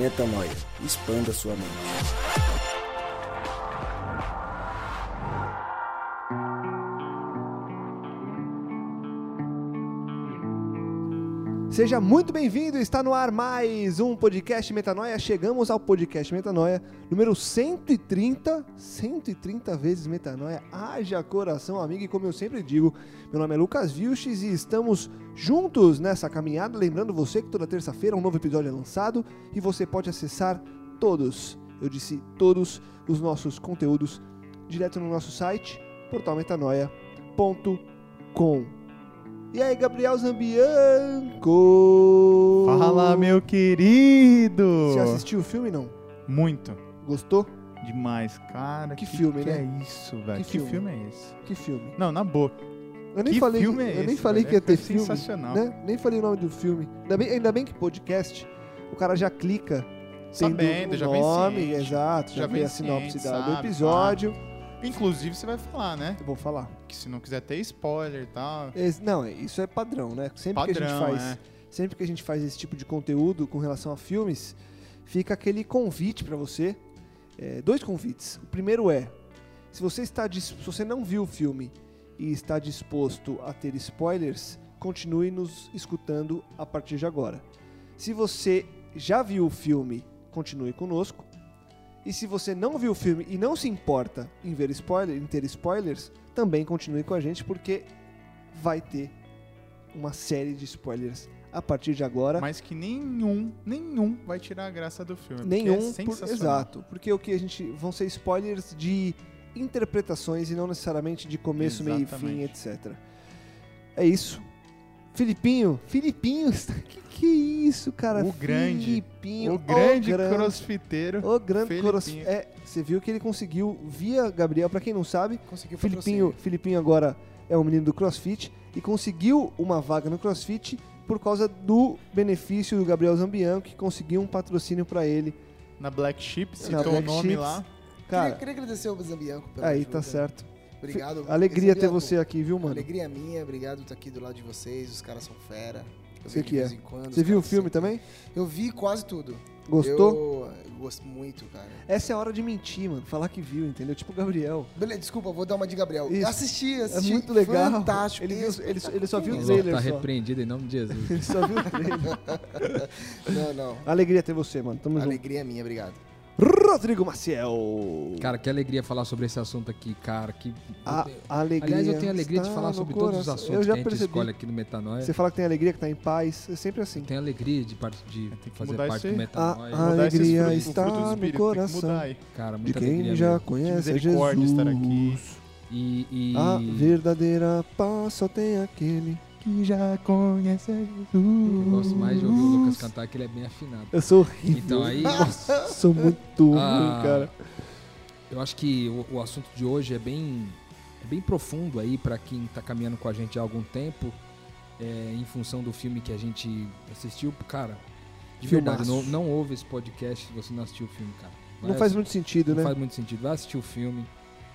Metanoia. Expanda sua mente. Seja muito bem-vindo, está no ar mais um podcast Metanoia. Chegamos ao podcast Metanoia número 130, 130 vezes Metanoia. Haja coração, amigo, e como eu sempre digo, meu nome é Lucas Vilches e estamos juntos nessa caminhada. Lembrando você que toda terça-feira um novo episódio é lançado e você pode acessar todos, eu disse todos, os nossos conteúdos direto no nosso site, portalmetanoia.com. E aí, Gabriel Zambianco? Fala, meu querido! Você assistiu o filme não? Muito. Gostou? Demais, cara. Que filme, que né? é isso, velho? Que Que, filme? filme? é esse? Que filme? Não, na boa. Eu nem Que falei, filme é eu nem esse, falei velho? que ia ter É filme, sensacional. né? Nem falei o nome do filme. Ainda bem, ainda bem que podcast, o cara já clica Sabendo, o já vem nome, ciente. exato, já, Já vê vem a sinopse ciente, da- do sabe, episódio. Inclusive, você vai falar, né? Eu vou falar. Que se não quiser ter spoiler e tal. Esse- não, é- isso é padrão, né? Sempre que a gente Padrão, faz, é. sempre que a gente faz esse tipo de conteúdo com relação a filmes, fica aquele convite pra você, é, dois convites. O primeiro é, se você está se você não viu o filme e está disposto a ter spoilers, continue nos escutando a partir de agora. Se você já viu o filme, continue conosco. E se você não viu o filme e não se importa em ver spoiler, em ter spoilers, também continue com a gente porque vai ter uma série de spoilers a partir de agora. Mas que nenhum, nenhum vai tirar a graça do filme. porque Nenhum, é por- exato, porque o que a gente vão ser spoilers de interpretações e não necessariamente de começo, meio e fim, Exatamente. etc. É isso. Filipinho, Filipinho, que que é isso, cara? O grande, Filipinho, O grande o grande, crossfiteiro. o grande Felipinho. cross, é, você viu que ele conseguiu via Gabriel, pra quem não sabe, Conseguiu Filipinho, Filipinho agora é um menino do CrossFit e conseguiu uma vaga no CrossFit por causa do benefício do Gabriel Zambianco, que conseguiu um patrocínio pra ele. Na Black Sheep, citou o nome Sheeps. lá. Cara, queria, queria agradecer ao Zambianco pela aí ajuda. tá certo. Obrigado. Alegria ter você aqui, viu, mano? Alegria minha, obrigado por estar aqui do lado de vocês. Os caras são fera. Eu Sei que de é. vez em quando, Você viu o filme sempre- também? Eu vi quase tudo. Gostou? Eu, eu gosto muito, cara. Essa é a hora de mentir, mano. Falar que viu, entendeu? Tipo o Gabriel. Beleza, desculpa, vou dar uma de Gabriel. Isso. Assisti, É assisti. muito legal. Fantástico. Ele, viu, ele, ele só viu o trailer. tá só. repreendido em nome de Jesus. Ele só viu o trailer. Não, não. Alegria ter você, mano. Tamo junto. Alegria minha, obrigado. Rodrigo Maciel. Cara, que alegria falar sobre esse assunto aqui, cara. Que... A alegria. Aliás, eu tenho alegria de falar sobre todos os coração. assuntos Eu que a gente percebi. escolhe aqui no Metanoia. Você fala que tem alegria, que tá em paz. É sempre assim. Tenho alegria de, part... de que fazer parte do. Metanoia. A esses alegria frutos- está no tem que coração. Cara, De muita quem alegria já mesmo. conhece a misericórdia Jesus. estar aqui. E, e... A verdadeira paz só tem aquele. Que já conhece eu gosto mais de ouvir o Lucas cantar, que ele é bem afinado. Eu sou horrível. Então aí, Nossa, sou muito Ah, ruim, cara. eu acho que o, o assunto de hoje é bem, é bem profundo aí pra quem tá caminhando com a gente há algum tempo, é, em função do filme que a gente assistiu. Cara, de verdade, não, Filmaço. não ouve esse podcast se você não assistiu o filme, cara. Vai Não faz muito sentido, Não né? faz muito sentido. Vai assistir o filme,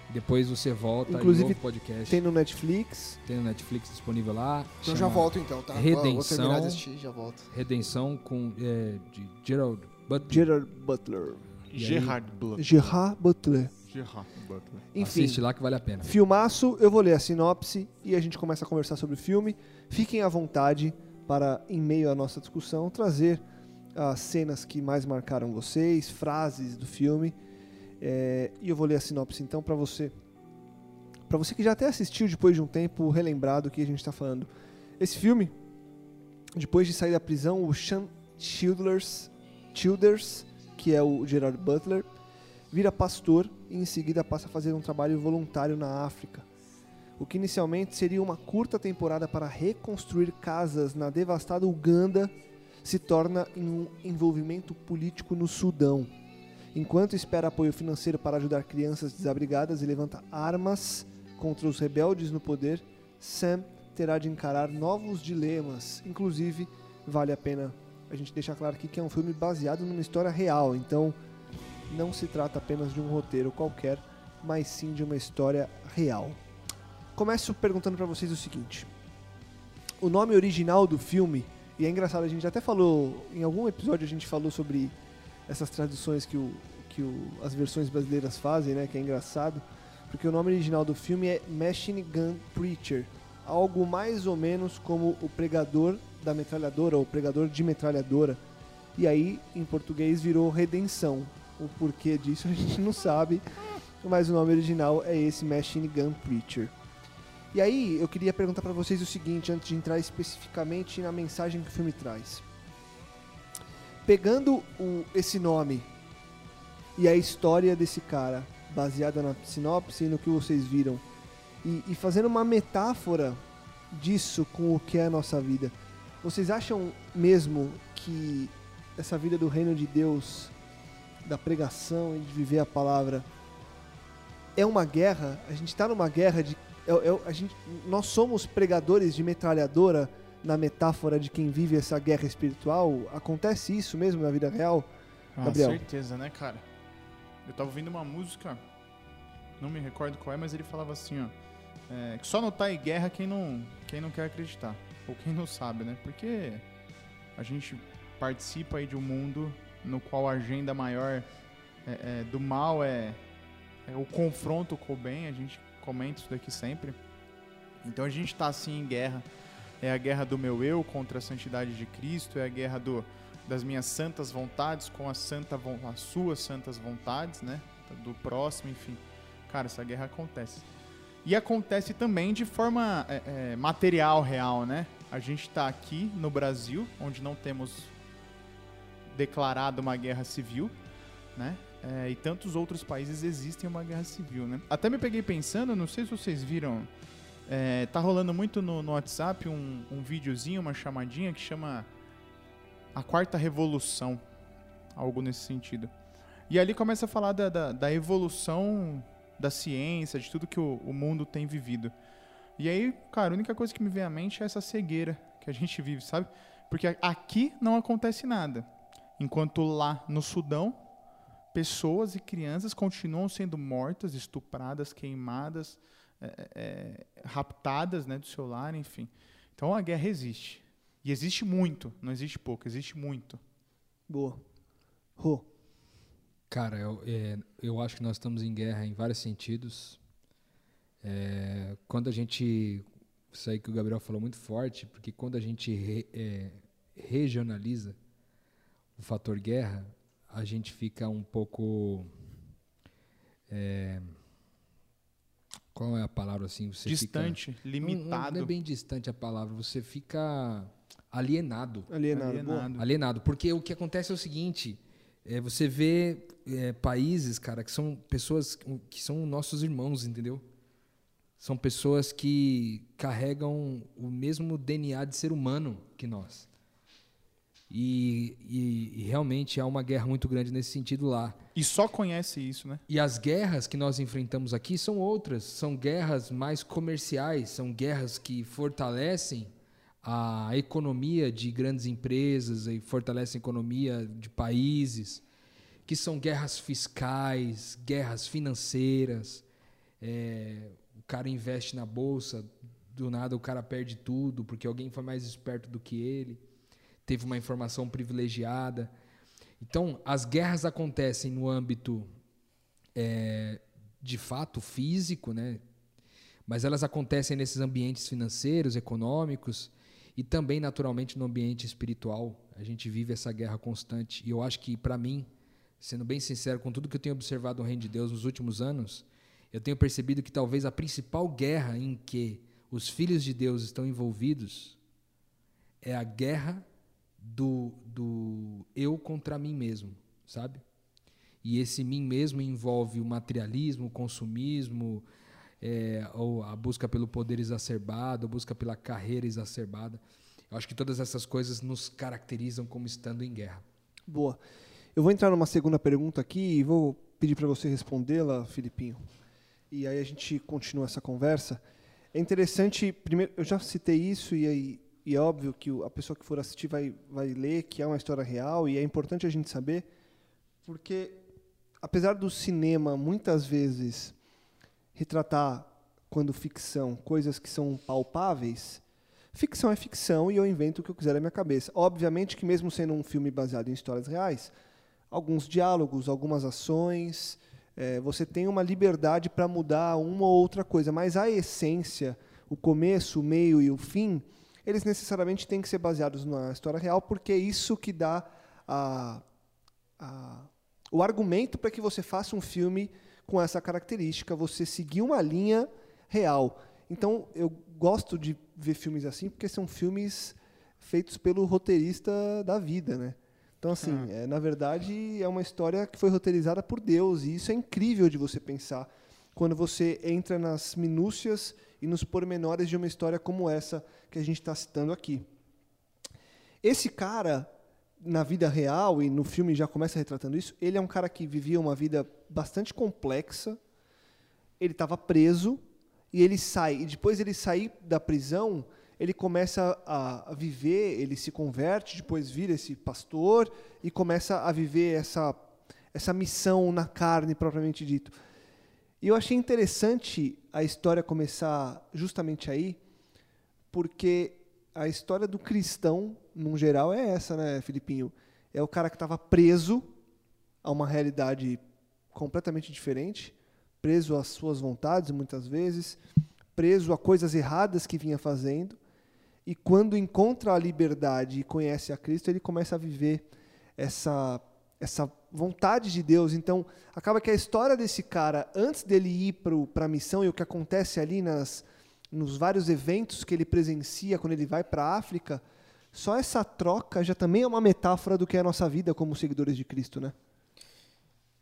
depois você volta Inclusive, e ouve o podcast. Tem Tem... no Netflix. no Netflix disponível lá. Então já volto então, tá? Redenção. Vou terminar de assistir, já volto. Redenção com é, de Gerald Butler. Gerard Butler. Aí, Gerard Butler. Gerard Butler. Gerard Butler. Enfim, Assiste lá que vale a pena. filmaço. Eu vou ler a sinopse e a gente começa a conversar sobre o filme. Fiquem à vontade para, em meio à nossa discussão, trazer as cenas que mais marcaram vocês, frases do filme. É, e eu vou ler a sinopse então para você. Para você que já até assistiu depois de um tempo, relembrar do que a gente está falando. Esse filme, depois de sair da prisão, o Sean Childers, Childers que é o Gerard Butler, vira pastor e em seguida passa a fazer um trabalho voluntário na África. O que inicialmente seria uma curta temporada para reconstruir casas na devastada Uganda se torna em um envolvimento político no Sudão. Enquanto espera apoio financeiro para ajudar crianças desabrigadas e levanta armas contra os rebeldes no poder, Sam terá de encarar novos dilemas. Inclusive, vale a pena a gente deixar claro aqui que é um filme baseado numa história real, então não se trata apenas de um roteiro qualquer, mas sim de uma história real. Começo perguntando pra vocês o seguinte: o nome original do filme, e é engraçado, a gente até falou, em algum episódio a gente falou sobre essas traduções que, o, que o, as versões brasileiras fazem, né? Que é engraçado. Porque o nome original do filme é Machine Gun Preacher. Algo mais ou menos como o pregador da metralhadora, ou pregador de metralhadora. E aí, em português, virou Redenção. O porquê disso a gente não sabe, mas o nome original é esse Machine Gun Preacher. E aí, eu queria perguntar para vocês o seguinte, antes de entrar especificamente na mensagem que o filme traz. Pegando o, esse nome e a história desse cara, baseada na sinopse e no que vocês viram, e, e fazendo uma metáfora disso com o que é a nossa vida, vocês acham mesmo que essa vida do reino de Deus, da pregação e de viver a palavra, é uma guerra? A gente está numa guerra de. É, é, a gente, nós somos pregadores de metralhadora na metáfora de quem vive essa guerra espiritual? Acontece isso mesmo na vida real? Ah, Gabriel. certeza, né, cara? Eu tava ouvindo uma música, não me recordo qual é, mas ele falava assim, ó. é, que só não tá em guerra quem não, quem não quer acreditar. Ou quem não sabe, né? Porque a gente participa aí de um mundo no qual a agenda maior é, é, do mal é, é o confronto com o bem, a gente comenta isso daqui sempre. Então a gente está assim em guerra. É a guerra do meu eu contra a santidade de Cristo, é a guerra do, das minhas santas vontades com a santa, as suas santas vontades, né? Do próximo, enfim. Cara, essa guerra acontece. E acontece também de forma é, é, material, real, né? A gente está aqui no Brasil, onde não temos declarado uma guerra civil, né? É, e tantos outros países existem uma guerra civil, né? Até me peguei pensando, não sei se vocês viram, é, tá rolando muito no, no WhatsApp um, um videozinho, uma chamadinha que chama A Quarta Revolução, algo nesse sentido. E ali começa a falar da, da, da evolução da ciência, de tudo que o, o mundo tem vivido. E aí, cara, a única coisa que me vem à mente é essa cegueira que a gente vive, sabe? Porque aqui não acontece nada. Enquanto lá no Sudão, pessoas e crianças continuam sendo mortas, estupradas, queimadas, é, é, raptadas né, do seu lar, enfim. Então a guerra existe. E existe muito, não existe pouco, existe muito. Boa. Rô, Cara, eu, é, eu acho que nós estamos em guerra em vários sentidos. É, quando a gente. Isso aí que o Gabriel falou muito forte, porque quando a gente re- é, regionaliza o fator guerra, a gente fica um pouco. Qual é a palavra assim? Você Distante, Fica, limitado. Não, não é bem distante a palavra, você fica alienado. alienado. Alienado. Alienado. Porque o que acontece é o seguinte: é, você vê é, países, cara, que são pessoas que são nossos irmãos, entendeu? São pessoas que carregam o mesmo DNA de ser humano que nós. E, e- e realmente há uma guerra muito grande nesse sentido lá. E só conhece isso, né? E as guerras que nós enfrentamos aqui são outras, são guerras mais comerciais, são guerras que fortalecem a economia de grandes empresas e fortalecem a economia de países, que são guerras fiscais, guerras financeiras. É, o cara investe na bolsa, do nada o cara perde tudo porque alguém foi mais esperto do que ele, teve uma informação privilegiada. Então, as guerras acontecem no âmbito é, de fato físico, né? mas elas acontecem nesses ambientes financeiros, econômicos e também, naturalmente, no ambiente espiritual. A gente vive essa guerra constante. E eu acho que, para mim, sendo bem sincero, com tudo que eu tenho observado no Reino de Deus nos últimos anos, eu tenho percebido que talvez a principal guerra em que os filhos de Deus estão envolvidos é a guerra do, do eu contra mim mesmo, sabe? E esse mim mesmo envolve o materialismo, o consumismo, é, ou a busca pelo poder exacerbado, a busca pela carreira exacerbada. Eu acho que todas essas coisas nos caracterizam como estando em guerra. Boa. Eu vou entrar numa segunda pergunta aqui e vou pedir para você respondê-la, Filipinho. E aí a gente continua essa conversa. É interessante, primeiro, eu já citei isso e, aí, e é óbvio que a pessoa que for assistir vai, vai ler que é uma história real e é importante a gente saber, porque apesar do cinema muitas vezes retratar, quando ficção, coisas que são palpáveis, ficção é ficção e eu invento o que eu quiser na minha cabeça. Obviamente que mesmo sendo um filme baseado em histórias reais, alguns diálogos, algumas ações. é, você tem uma liberdade para mudar uma ou outra coisa, mas a essência, o começo, o meio e o fim, eles necessariamente têm que ser baseados na história real, porque é isso que dá a, a, o argumento para que você faça um filme com essa característica, você seguir uma linha real. Então, eu gosto de ver filmes assim, porque são filmes feitos pelo roteirista da vida, né? Então, assim, Ah. é, na verdade, é uma história que foi roteirizada por Deus, e isso é incrível de você pensar quando você entra nas minúcias e nos pormenores de uma história como essa que a gente está citando aqui. Esse cara, na vida real, e no filme já começa retratando isso, ele é um cara que vivia uma vida bastante complexa, ele estava preso, e ele sai, e depois ele sair da prisão, ele começa a, viver, ele se converte, depois vira esse pastor e começa a viver essa, essa missão na carne, propriamente dito. E eu achei interessante a história começar justamente aí, porque a história do cristão, num geral, é essa, né, Filipinho? É o cara que estava preso a uma realidade completamente diferente, preso às suas vontades, muitas vezes, preso a coisas erradas que vinha fazendo, e quando encontra a liberdade e conhece a Cristo, ele começa a viver essa essa vontade de Deus. Então, acaba que a história desse cara, antes dele ir para a missão e o que acontece ali nas, nos vários eventos que ele presencia quando ele vai para a África, só essa troca já também é uma metáfora do que é a nossa vida como seguidores de Cristo, né?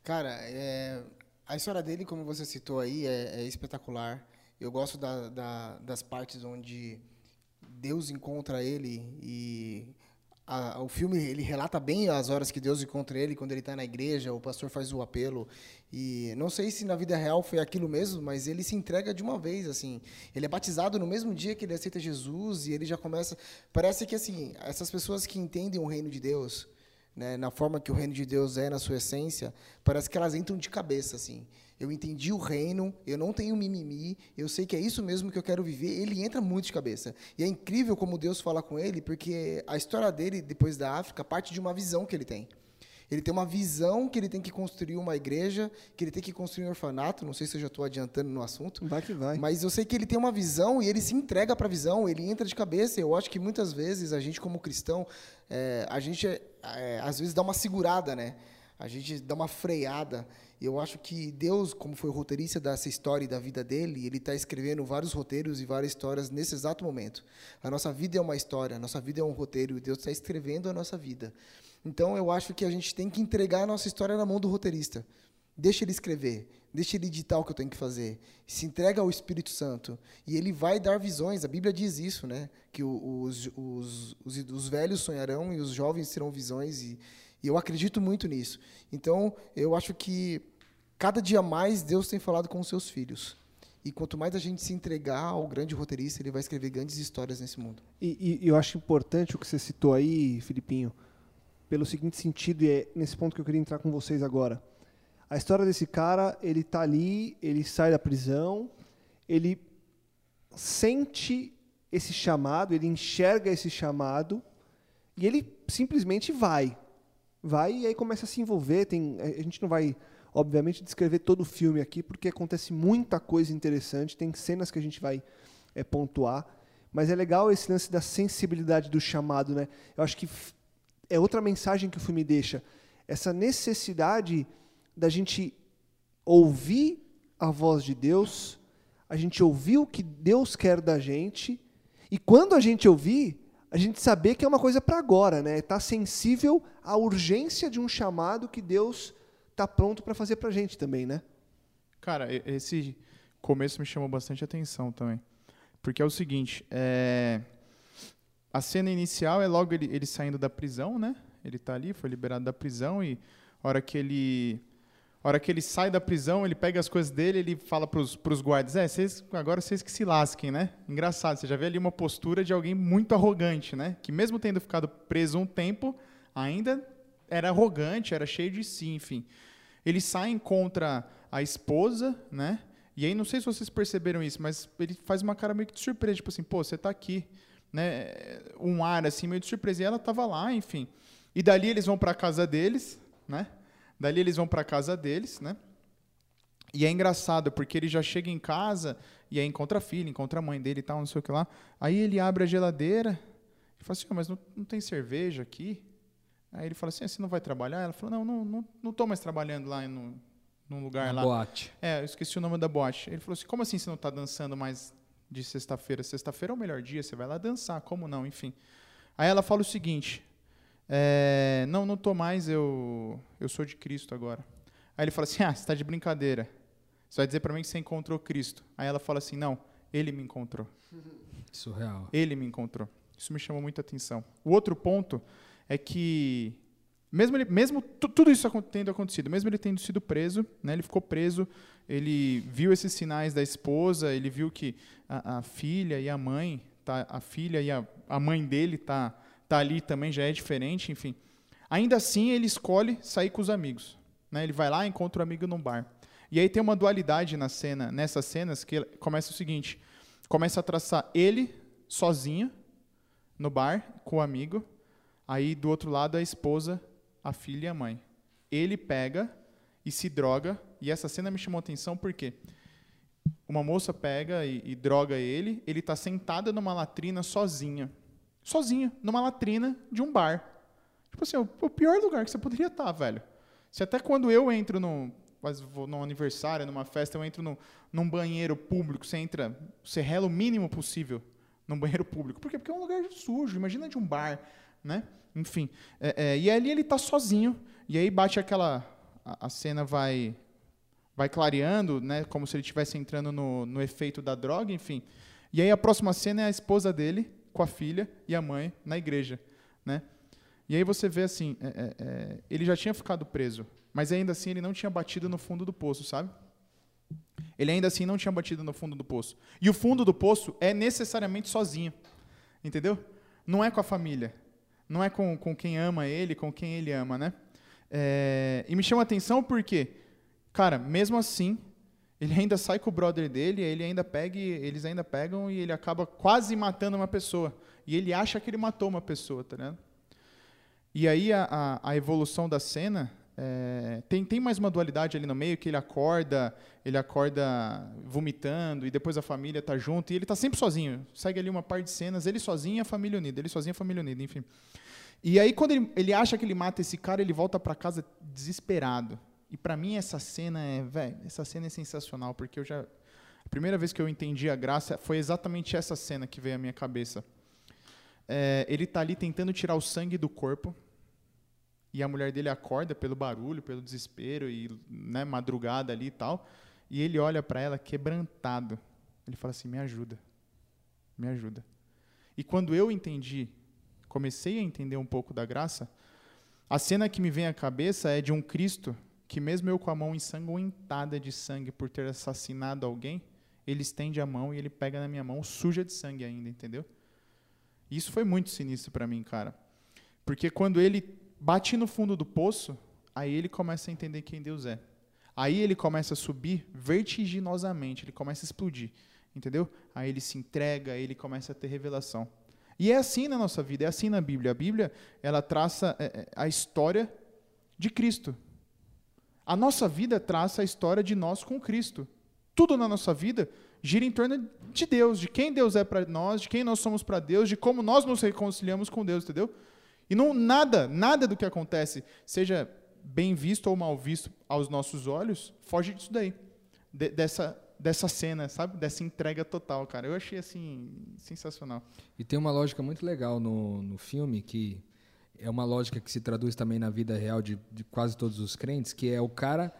Cara, é, a história dele, como você citou aí, é, é espetacular. Eu gosto da- da- das partes onde Deus encontra ele e a- o filme ele relata bem as horas que Deus encontra ele quando ele está na igreja, o pastor faz o apelo e não sei se na vida real foi aquilo mesmo, mas ele se entrega de uma vez assim. Ele é batizado no mesmo dia que ele aceita Jesus e ele já começa. Parece que assim essas pessoas que entendem o reino de Deus né, na forma que o reino de Deus é na sua essência, parece que elas entram de cabeça assim. Eu entendi o reino, eu não tenho mimimi, eu sei que é isso mesmo que eu quero viver. Ele entra muito de cabeça. E é incrível como Deus fala com ele, porque a história dele depois da África parte de uma visão que ele tem. Ele tem uma visão que ele tem que construir uma igreja, que ele tem que construir um orfanato. Não sei se eu já estou adiantando no assunto. Vai que vai. Mas eu sei que ele tem uma visão e ele se entrega para a visão, ele entra de cabeça. Eu acho que muitas vezes a gente, como cristão, é, a gente é, às vezes dá uma segurada, né? A gente dá uma freada. Eu acho que Deus, como foi o roteirista dessa história e da vida dele, ele está escrevendo vários roteiros e várias histórias nesse exato momento. A nossa vida é uma história, a nossa vida é um roteiro e Deus está escrevendo a nossa vida. Então eu acho que a gente tem que entregar a nossa história na mão do roteirista. Deixa ele escrever, deixa ele ditar o que eu tenho que fazer. Se entrega ao Espírito Santo e ele vai dar visões. A Bíblia diz isso, né? Que os, os, os, os velhos sonharão e os jovens terão visões e, e eu acredito muito nisso. Então eu acho que cada dia mais Deus tem falado com os seus filhos. E quanto mais a gente se entregar ao grande roteirista, ele vai escrever grandes histórias nesse mundo. E, e eu acho importante o que você citou aí, Filipinho, pelo seguinte sentido, e é nesse ponto que eu queria entrar com vocês agora. A história desse cara, ele tá ali, ele sai da prisão, ele sente esse chamado, ele enxerga esse chamado e ele simplesmente vai. Vai e aí começa a se envolver. Tem, a gente não vai, obviamente, descrever todo o filme aqui, porque acontece muita coisa interessante, tem cenas que a gente vai é, pontuar. Mas é legal esse lance da sensibilidade do chamado, né? Eu acho que é outra mensagem que o filme deixa. Essa necessidade da gente ouvir a voz de Deus, a gente ouvir o que Deus quer da gente, e quando a gente ouvir, a gente saber que é uma coisa para agora, né? Tá sensível à urgência de um chamado que Deus tá pronto para fazer pra gente também, né? Cara, esse começo me chamou bastante atenção também. Porque é o seguinte, é... a cena inicial é logo ele, ele saindo da prisão, né? Ele tá ali, foi liberado da prisão e a hora que ele a hora que ele sai da prisão, ele pega as coisas dele, ele fala pros, pros guardas, é, vocês, agora vocês que se lasquem, né? Engraçado, você já vê ali uma postura de alguém muito arrogante, né? Que mesmo tendo ficado preso um tempo, ainda era arrogante, era cheio de si, enfim. Ele sai contra a esposa, né? E aí, não sei se vocês perceberam isso, mas ele faz uma cara meio que de surpresa, tipo assim, pô, você tá aqui, né? Um ar assim, meio de surpresa. E ela tava lá, enfim. E dali eles vão pra casa deles, né? Dali eles vão pra casa deles, né? E é engraçado, porque ele já chega em casa e aí encontra a filha, encontra a mãe dele e tal, não sei o que lá. Aí ele abre a geladeira e fala assim, "Ah, mas não, não tem cerveja aqui? Aí ele fala assim, "Ah, você não vai trabalhar? Ela falou, não, não, não, não tô mais trabalhando lá no, num lugar Na lá. boate. É, eu esqueci o nome da boate. Ele falou assim: como assim você não tá dançando mais de sexta-feira? Sexta-feira é o melhor dia, você vai lá dançar, como não? Enfim. Aí ela fala o seguinte: é, não, não tô mais, eu, eu sou de Cristo agora. Aí ele fala assim: ah, você tá de brincadeira. Você vai dizer para mim que você encontrou Cristo. Aí ela fala assim: não, ele me encontrou. Surreal. Ele me encontrou. Isso me chamou muita atenção. O outro ponto é que, mesmo, ele, mesmo tu- tudo isso tendo acontecido, mesmo ele tendo sido preso, né, ele ficou preso, ele viu esses sinais da esposa, ele viu que a, a filha e a mãe, tá, a filha e a, a mãe dele tá, tá ali também, já é diferente, enfim. Ainda assim, ele escolhe sair com os amigos. Né? Ele vai lá e encontra o amigo num bar. E aí tem uma dualidade na cena, nessas cenas que começa o seguinte: começa a traçar ele sozinho no bar com o amigo, aí do outro lado a esposa, a filha e a mãe. Ele pega e se droga, e essa cena me chamou atenção porque uma moça pega e, e droga ele, ele está sentado numa latrina sozinha. Sozinho, numa latrina de um bar. Tipo assim, o, o pior lugar que você poderia estar, velho. Se até quando eu entro vou num aniversário, numa festa, eu entro no, num banheiro público, você entra, você rela o mínimo possível num banheiro público. Por quê? Porque é um lugar sujo, imagina de um bar, né? Enfim, é, é, e ali ele tá sozinho, e aí bate aquela, a, a cena vai vai clareando, né, como se ele estivesse entrando no, no efeito da droga, enfim. E aí a próxima cena é a esposa dele com a filha e a mãe na igreja, né? E aí você vê assim, é, é, é, ele já tinha ficado preso, mas ainda assim ele não tinha batido no fundo do poço, sabe? Ele ainda assim não tinha batido no fundo do poço. E o fundo do poço é necessariamente sozinho, entendeu? Não é com a família, não é com, com quem ama ele, com quem ele ama, né? É, e me chama atenção porque, cara, mesmo assim, ele ainda sai com o brother dele, ele ainda pega, eles ainda pegam e ele acaba quase matando uma pessoa. E ele acha que ele matou uma pessoa, tá ligado? E aí a, a, a evolução da cena é, tem, tem mais uma dualidade ali no meio que ele acorda, ele acorda vomitando e depois a família tá junto e ele tá sempre sozinho. Segue ali uma parte de cenas, ele sozinho e a família unida, ele sozinho e a família unida, enfim. E aí quando ele, ele acha que ele mata esse cara, ele volta para casa desesperado. E para mim essa cena é, velho, essa cena é sensacional porque eu já a primeira vez que eu entendi a graça foi exatamente essa cena que veio à minha cabeça. É, ele tá ali tentando tirar o sangue do corpo e a mulher dele acorda pelo barulho, pelo desespero e né, madrugada ali e tal. E ele olha para ela quebrantado. Ele fala assim: "Me ajuda. Me ajuda". E quando eu entendi, comecei a entender um pouco da graça, a cena que me vem à cabeça é de um Cristo que mesmo eu com a mão ensanguentada de sangue por ter assassinado alguém, ele estende a mão e ele pega na minha mão suja de sangue ainda, entendeu? Isso foi muito sinistro para mim, cara. Porque quando ele bate no fundo do poço, aí ele começa a entender quem Deus é. Aí ele começa a subir vertiginosamente, ele começa a explodir, entendeu? Aí ele se entrega, ele começa a ter revelação. E é assim na nossa vida, é assim na Bíblia. A Bíblia, ela traça é, é, a história de Cristo. A nossa vida traça a história de nós com Cristo. Tudo na nossa vida gira em torno de Deus, de quem Deus é para nós, de quem nós somos para Deus, de como nós nos reconciliamos com Deus, entendeu? E não nada, nada do que acontece, seja bem visto ou mal visto aos nossos olhos, foge disso daí. De- dessa dessa cena, sabe? Dessa entrega total, cara. Eu achei assim sensacional. E tem uma lógica muito legal no, no filme que é uma lógica que se traduz também na vida real de, de quase todos os crentes, que é o cara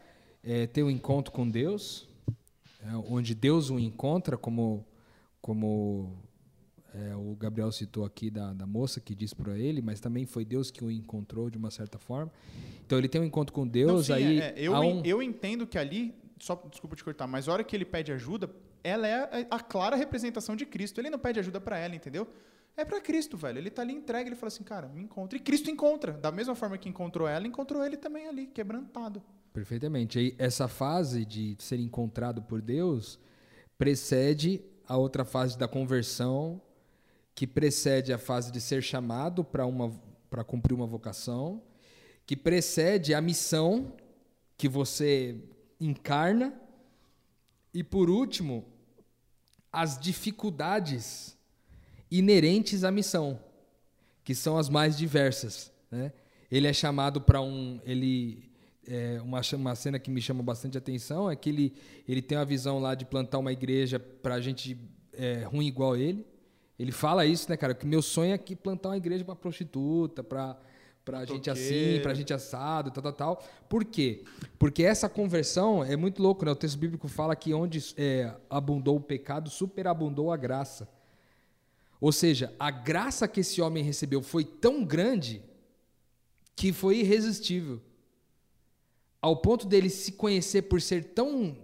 é, ter um encontro com Deus, é, onde Deus o encontra, como, como é, o Gabriel citou aqui da, da moça que disse para ele, mas também foi Deus que o encontrou de uma certa forma. Então ele tem um encontro com Deus, Não, sim, aí é, é, eu, um- eu entendo que ali, só desculpa te cortar, mas a hora que ele pede ajuda, ela é a, a clara representação de Cristo. Ele não pede ajuda para ela, entendeu? É para Cristo, velho. Ele tá ali entregue, ele fala assim, cara, me encontra. E Cristo encontra. Da mesma forma que encontrou ela, encontrou ele também ali, quebrantado. Perfeitamente. Aí, essa fase de ser encontrado por Deus precede a outra fase da conversão, que precede a fase de ser chamado para uma para cumprir uma vocação, que precede a missão que você encarna. E por último, as dificuldades inerentes à missão, que são as mais diversas. Né? Ele é chamado para um. Ele, é, uma, uma cena que me chama bastante atenção é que ele, ele tem a visão lá de plantar uma igreja para gente é, ruim igual ele. Ele fala isso, né, cara? Que meu sonho é que plantar uma igreja para prostituta, para pra gente assim, pra gente assado, tal, tal, tal. Por quê? Porque essa conversão é muito louco, né? O texto bíblico fala que onde é, abundou o pecado, superabundou a graça. Ou seja, a graça que esse homem recebeu foi tão grande que foi irresistível. Ao ponto dele se conhecer por ser tão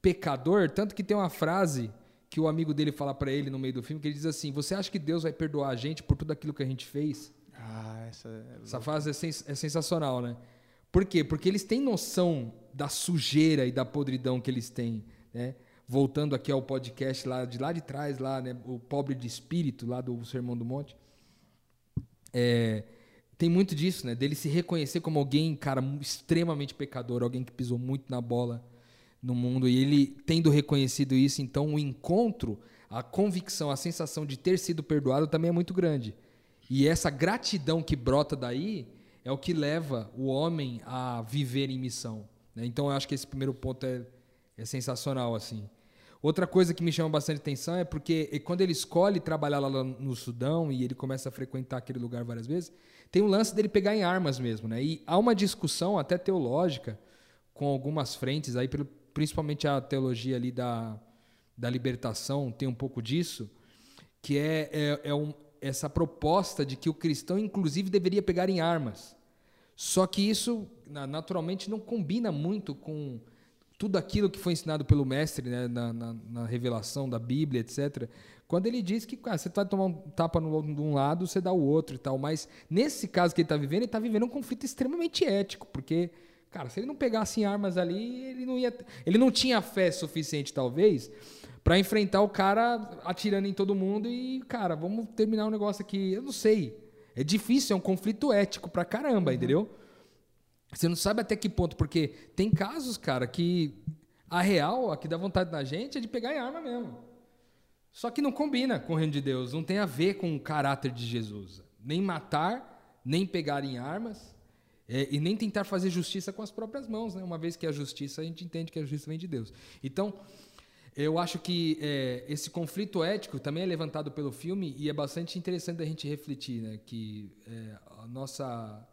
pecador, tanto que tem uma frase que o amigo dele fala para ele no meio do filme, que ele diz assim: "Você acha que Deus vai perdoar a gente por tudo aquilo que a gente fez?" Ah, essa, é essa frase é, sens é sensacional, né? Por quê? Porque eles têm noção da sujeira e da podridão que eles têm, né? Voltando aqui ao podcast lá de lá de trás, lá, né? O pobre de espírito lá do Sermão do Monte. É, tem muito disso, né? Dele se reconhecer como alguém, cara, extremamente pecador, alguém que pisou muito na bola no mundo. E ele, tendo reconhecido isso, então o encontro, a convicção, a sensação de ter sido perdoado também é muito grande. E essa gratidão que brota daí é o que leva o homem a viver em missão. Né? Então eu acho que esse primeiro ponto é, é sensacional assim. Outra coisa que me chama bastante atenção é porque quando ele escolhe trabalhar lá no Sudão e ele começa a frequentar aquele lugar várias vezes, tem um lance dele pegar em armas mesmo, né? E há uma discussão até teológica com algumas frentes aí, principalmente a teologia ali da, da libertação tem um pouco disso, que é, é, é um, essa proposta de que o cristão, inclusive, deveria pegar em armas. Só que isso, naturalmente, não combina muito com tudo aquilo que foi ensinado pelo mestre né, na, na, na, revelação da Bíblia, etc. Quando ele diz que cara, você está tomando um tapa no, de um lado, você dá o outro e tal. Mas nesse caso que ele está vivendo, ele está vivendo um conflito extremamente ético, porque, cara, se ele não pegasse armas ali, ele não ia, ele não tinha fé suficiente, talvez, para enfrentar o cara atirando em todo mundo e, cara, vamos terminar o um negócio aqui. Eu não sei. É difícil, é um conflito ético pra caramba, uhum. entendeu? Você não sabe até que ponto, porque tem casos, cara, que a real, a que dá vontade na gente, é de pegar em arma mesmo. Só que não combina com o reino de Deus, não tem a ver com o caráter de Jesus. Nem matar, nem pegar em armas, é, e nem tentar fazer justiça com as próprias mãos, né? Uma vez que a justiça, a gente entende que a justiça vem de Deus. Então, eu acho que é, esse conflito ético também é levantado pelo filme e é bastante interessante a gente refletir, né? Que é, a nossa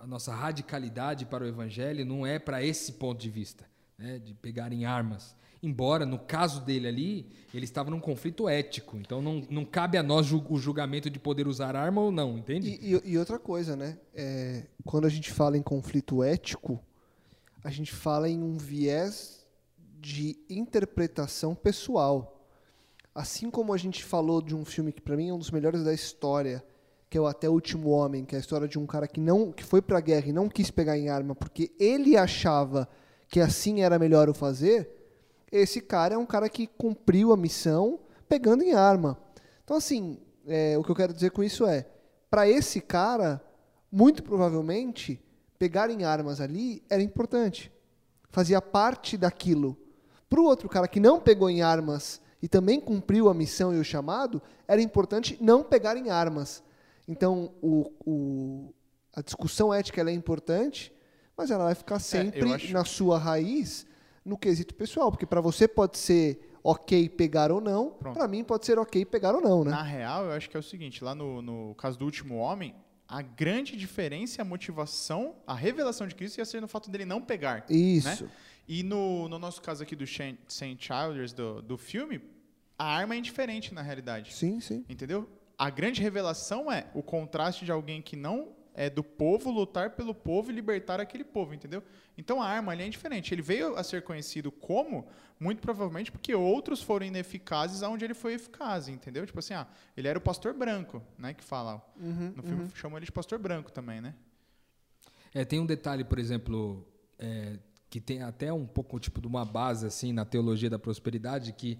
a nossa radicalidade para o evangelho não é para esse ponto de vista, né? De pegarem armas. Embora, no caso dele ali, ele estava num conflito ético. Então, não, não cabe a nós o julgamento de poder usar arma ou não, entende? E, e, e outra coisa, né? É, quando a gente fala em conflito ético, a gente fala em um viés de interpretação pessoal. Assim como a gente falou de um filme que para mim é um dos melhores da história, que é o Até o Último Homem, que é a história de um cara que não que foi para a guerra e não quis pegar em arma porque ele achava que assim era melhor o fazer. Esse cara é um cara que cumpriu a missão pegando em arma. Então assim, é, o que eu quero dizer com isso é, para esse cara, muito provavelmente pegar em armas ali era importante, fazia parte daquilo. Para o outro cara que não pegou em armas e também cumpriu a missão e o chamado, era importante não pegar em armas. Então, o, o, a discussão ética é importante, mas ela vai ficar é, sempre é, acho... na sua raiz no quesito pessoal, porque para você pode ser ok pegar ou não, para mim pode ser ok pegar ou não, né? Na real, eu acho que é o seguinte, lá no, no caso do último homem, a grande diferença e a motivação, a revelação de Cristo ia ser no fato dele não pegar. Isso. Né? E no, no nosso caso aqui do St. Childers, do, do filme, a arma é indiferente na realidade. Sim, sim. Entendeu? A grande revelação é o contraste de alguém que não é do povo lutar pelo povo e libertar aquele povo, entendeu? Então a arma ali é indiferente. Ele veio a ser conhecido como, muito provavelmente porque outros foram ineficazes aonde ele foi eficaz, entendeu? Tipo assim, ah, ele era o pastor branco, né, que fala. Uhum, no filme uhum. chamam ele de pastor branco também, né? É, tem um detalhe, por exemplo, é, que tem até um pouco tipo de uma base assim na teologia da prosperidade que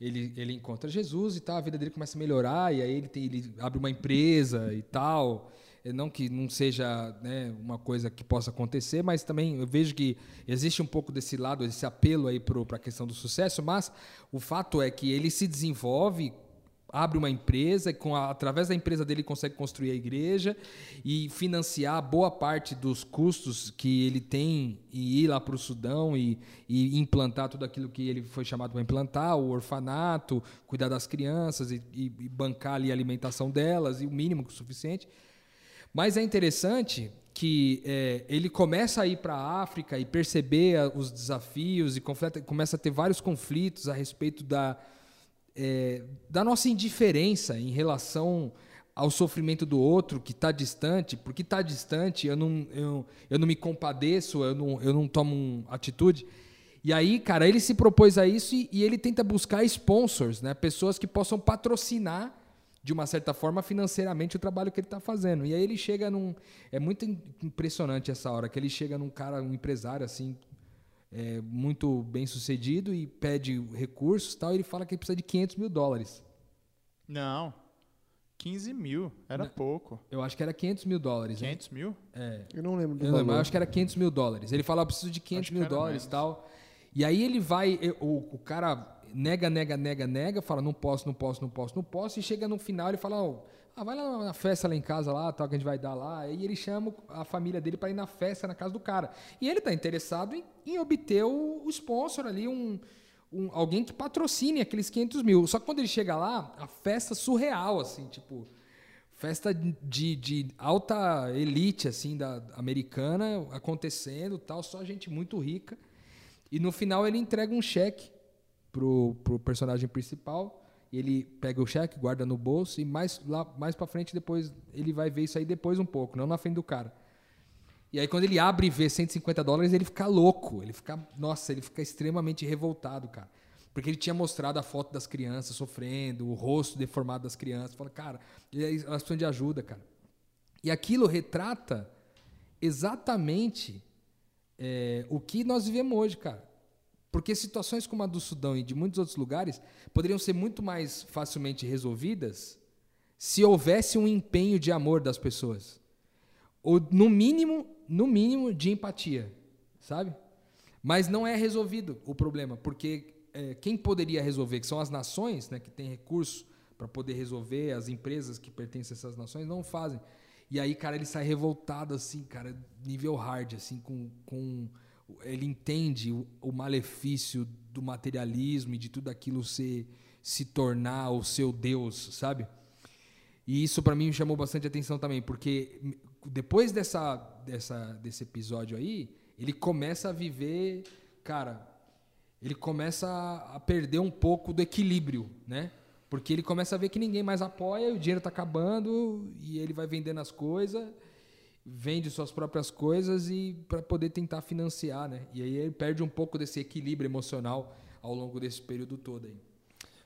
ele, ele encontra Jesus e tal, a vida dele começa a melhorar e aí ele, tem, ele abre uma empresa e tal. Não que não seja né, uma coisa que possa acontecer, mas também eu vejo que existe um pouco desse lado, esse apelo aí para a questão do sucesso, mas o fato é que ele se desenvolve abre uma empresa, e com a- através da empresa dele ele consegue construir a igreja e financiar boa parte dos custos que ele tem em ir lá para o Sudão e, e implantar tudo aquilo que ele foi chamado para implantar, o orfanato, cuidar das crianças e, e- e bancar ali a alimentação delas e o mínimo o suficiente. Mas é interessante que é, ele começa a ir para a África e perceber a- os desafios e conflita- começa a ter vários conflitos a respeito da, é, da nossa indiferença em relação ao sofrimento do outro que está distante, porque está distante, eu não, eu, eu não me compadeço, eu não, eu não tomo atitude. E aí, cara, ele se propôs a isso e, e ele tenta buscar sponsors, né? pessoas que possam patrocinar de uma certa forma financeiramente o trabalho que ele está fazendo. E aí ele chega num. É muito im- impressionante essa hora, que ele chega num cara, um empresário assim, é, muito bem sucedido e pede recursos e tal, e ele fala que ele precisa de 500 mil dólares. Não. 15 mil. Era Não. pouco. Eu acho que era 500 mil dólares. hein? 500 mil? É. Eu não lembro do Eu, não lembro, eu acho que era 500 mil dólares. Ele fala, eu preciso de 500 Acho mil dólares e tal. E aí ele vai, o, o cara nega, nega, nega, nega, fala, não posso, não posso, não posso, não posso, e chega no final ele fala, ó, ah, vai lá na festa lá em casa lá, tal, que a gente vai dar lá. E ele chama a família dele para ir na festa na casa do cara. E ele tá interessado em, em obter o, o sponsor ali, um, um- alguém que patrocine aqueles 500 mil. Só que quando ele chega lá, a festa surreal, assim, tipo, festa de, de alta elite assim da americana acontecendo tal só gente muito rica e no final ele entrega um cheque pro, pro personagem principal ele pega o cheque guarda no bolso e mais lá mais para frente depois ele vai ver isso aí depois um pouco não na frente do cara e aí quando ele abre e vê 150 dólares ele fica louco ele fica nossa ele fica extremamente revoltado cara porque ele tinha mostrado a foto das crianças sofrendo, o rosto deformado das crianças. Fala, cara, elas precisam de ajuda, cara. E aquilo retrata exatamente é, o que nós vivemos hoje, cara. Porque situações como a do Sudão e de muitos outros lugares poderiam ser muito mais facilmente resolvidas se houvesse um empenho de amor das pessoas. Ou no mínimo, no mínimo de empatia, sabe? Mas não é resolvido o problema, porque é, quem poderia resolver, que são as nações, né, que têm recursos para poder resolver, as empresas que pertencem a essas nações não fazem. E aí, cara, ele sai revoltado assim, cara, nível hard, assim, com, com ele entende o, o malefício do materialismo e de tudo aquilo ser se tornar o seu Deus, sabe? E isso para mim me chamou bastante atenção também, porque depois dessa, dessa, desse episódio aí, ele começa a viver, cara, ele começa a perder um pouco do equilíbrio, né? Porque ele começa a ver que ninguém mais apoia, o dinheiro está acabando e ele vai vendendo as coisas, vende suas próprias coisas e para poder tentar financiar, né? E aí ele perde um pouco desse equilíbrio emocional ao longo desse período todo aí.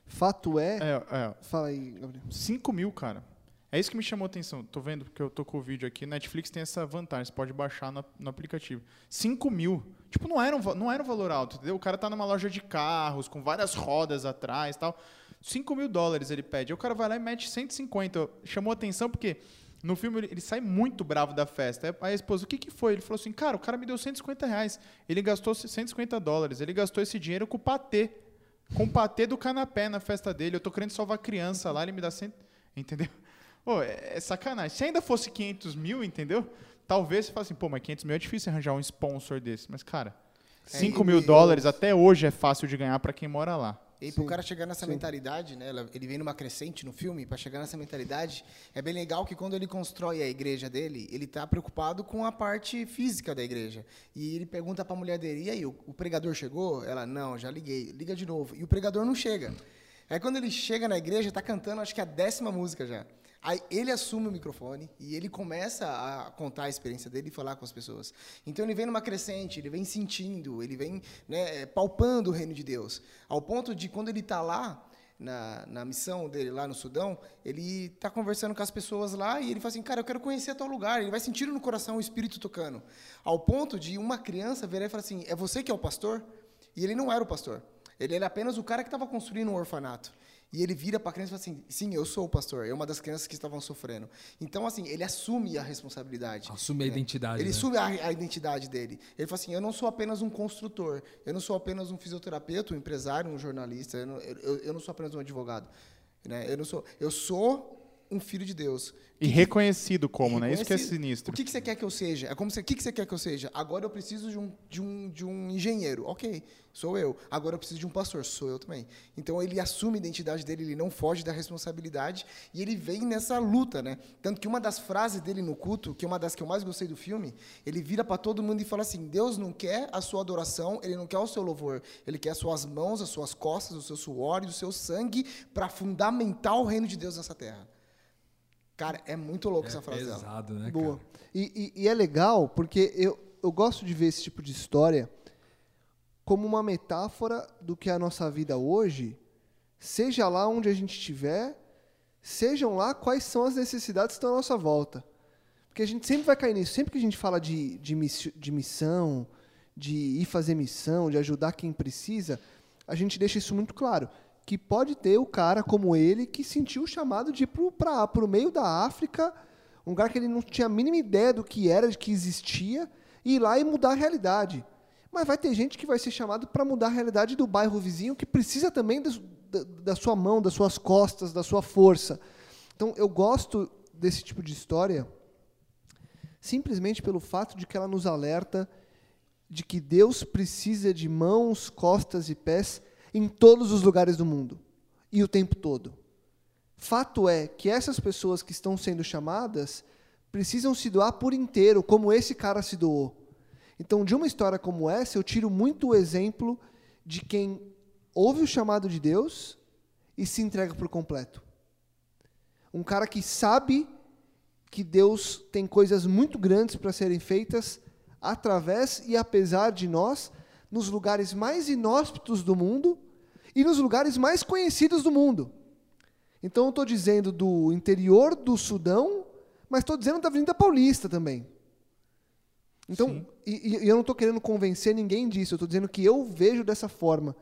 Fato é. É, é. Fala aí, Gabriel. 5 mil, cara. É isso que me chamou a atenção. Tô vendo porque eu tô com o vídeo aqui. Netflix tem essa vantagem, você pode baixar no, no aplicativo. 5 mil. Tipo, não era, um, não era um valor alto, entendeu? O cara tá numa loja de carros, com várias rodas atrás e tal. 5 mil dólares ele pede. Aí o cara vai lá e mete 150. Chamou a atenção porque no filme ele, sai muito bravo da festa. Aí a esposa, o que que foi? Ele falou assim, cara, o cara me deu 150 reais. Ele gastou 150 dólares. Ele gastou esse dinheiro com o patê. Com o patê do canapé na festa dele. Eu tô querendo salvar a criança lá, ele me dá 100... Entendeu? Pô, é, é sacanagem. Se ainda fosse 500 mil, entendeu? Talvez você fale assim, pô, mas 500 mil é difícil arranjar um sponsor desse. Mas, cara, 5 e- mil dólares até hoje é fácil de ganhar pra quem mora lá. E pro Sim, cara chegar nessa sim. mentalidade, né? Ele vem numa crescente no filme, para chegar nessa mentalidade, é bem legal que quando ele constrói a igreja dele, ele tá preocupado com a parte física da igreja. E ele pergunta pra mulher dele: "E aí, o, o pregador chegou?" Ela: "Não, já liguei. Liga de novo". E o pregador não chega. Aí quando ele chega na igreja, tá cantando, acho que a décima música já. Aí ele assume o microfone e ele começa a contar a experiência dele e falar com as pessoas. Então ele vem numa crescente, ele vem sentindo, ele vem né, palpando o reino de Deus. Ao ponto de quando ele está lá, na, na missão dele lá no Sudão, ele está conversando com as pessoas lá e ele fala assim, cara, eu quero conhecer tal lugar. Ele vai sentindo no coração o Espírito tocando. Ao ponto de uma criança virar e falar assim, é você que é o pastor? E ele não era o pastor. Ele era apenas o cara que estava construindo um orfanato. E ele vira para a criança e fala assim: sim, eu sou o pastor. É uma das crianças que estavam sofrendo. Então, assim, ele assume a responsabilidade. Assume a né? identidade. Ele né? assume a, a identidade dele. Ele fala assim: eu não sou apenas um construtor. Eu não sou apenas um fisioterapeuta, um empresário, um jornalista. Eu não, eu, eu não sou apenas um advogado. Né? Eu, não sou, eu sou um filho de Deus. E reconhecido como, né? Isso que é Reconhecido. sinistro. O que, que você quer que eu seja? É como você, o que, que você quer que eu seja? Agora eu preciso de um, de, um, de um engenheiro. Ok, sou eu. Agora eu preciso de um pastor. Sou eu também. Então ele assume a identidade dele, ele não foge da responsabilidade e ele vem nessa luta, né? Tanto que uma das frases dele no culto, que é uma das que eu mais gostei do filme, ele vira para todo mundo e fala assim: Deus não quer a sua adoração, ele não quer o seu louvor, ele quer as suas mãos, as suas costas, o seu suor e o seu sangue para fundamentar o reino de Deus nessa terra. Cara, é muito louco essa frase. Pesado, né, Boa. cara? E, e- e é legal porque eu, eu gosto de ver esse tipo de história como uma metáfora do que é a nossa vida hoje, seja lá onde a gente estiver, sejam lá quais são as necessidades que estão à nossa volta. Porque a gente sempre vai cair nisso. Sempre que a gente fala de, de, de missão, de ir fazer missão, de ajudar quem precisa, a gente deixa isso muito claro. Que pode ter o cara como ele que sentiu o chamado de ir para o meio da África, um lugar que ele não tinha a mínima ideia do que era, de que existia, e ir lá e mudar a realidade. Mas vai ter gente que vai ser chamado para mudar a realidade do bairro vizinho, que precisa também das- da, da sua mão, das suas costas, da sua força. Então, eu gosto desse tipo de história simplesmente pelo fato de que ela nos alerta de que Deus precisa de mãos, costas e pés em todos os lugares do mundo e o tempo todo. Fato é que essas pessoas que estão sendo chamadas precisam se doar por inteiro, como esse cara se doou. Então, de uma história como essa, eu tiro muito o exemplo de quem ouve o chamado de Deus e se entrega por completo. Um cara que sabe que Deus tem coisas muito grandes para serem feitas através e apesar de nós, nos lugares mais inóspitos do mundo e nos lugares mais conhecidos do mundo. Então, eu estou dizendo do interior do Sudão, mas estou dizendo da Avenida Paulista também. Então, e, e eu não estou querendo convencer ninguém disso, eu estou dizendo que eu vejo dessa forma,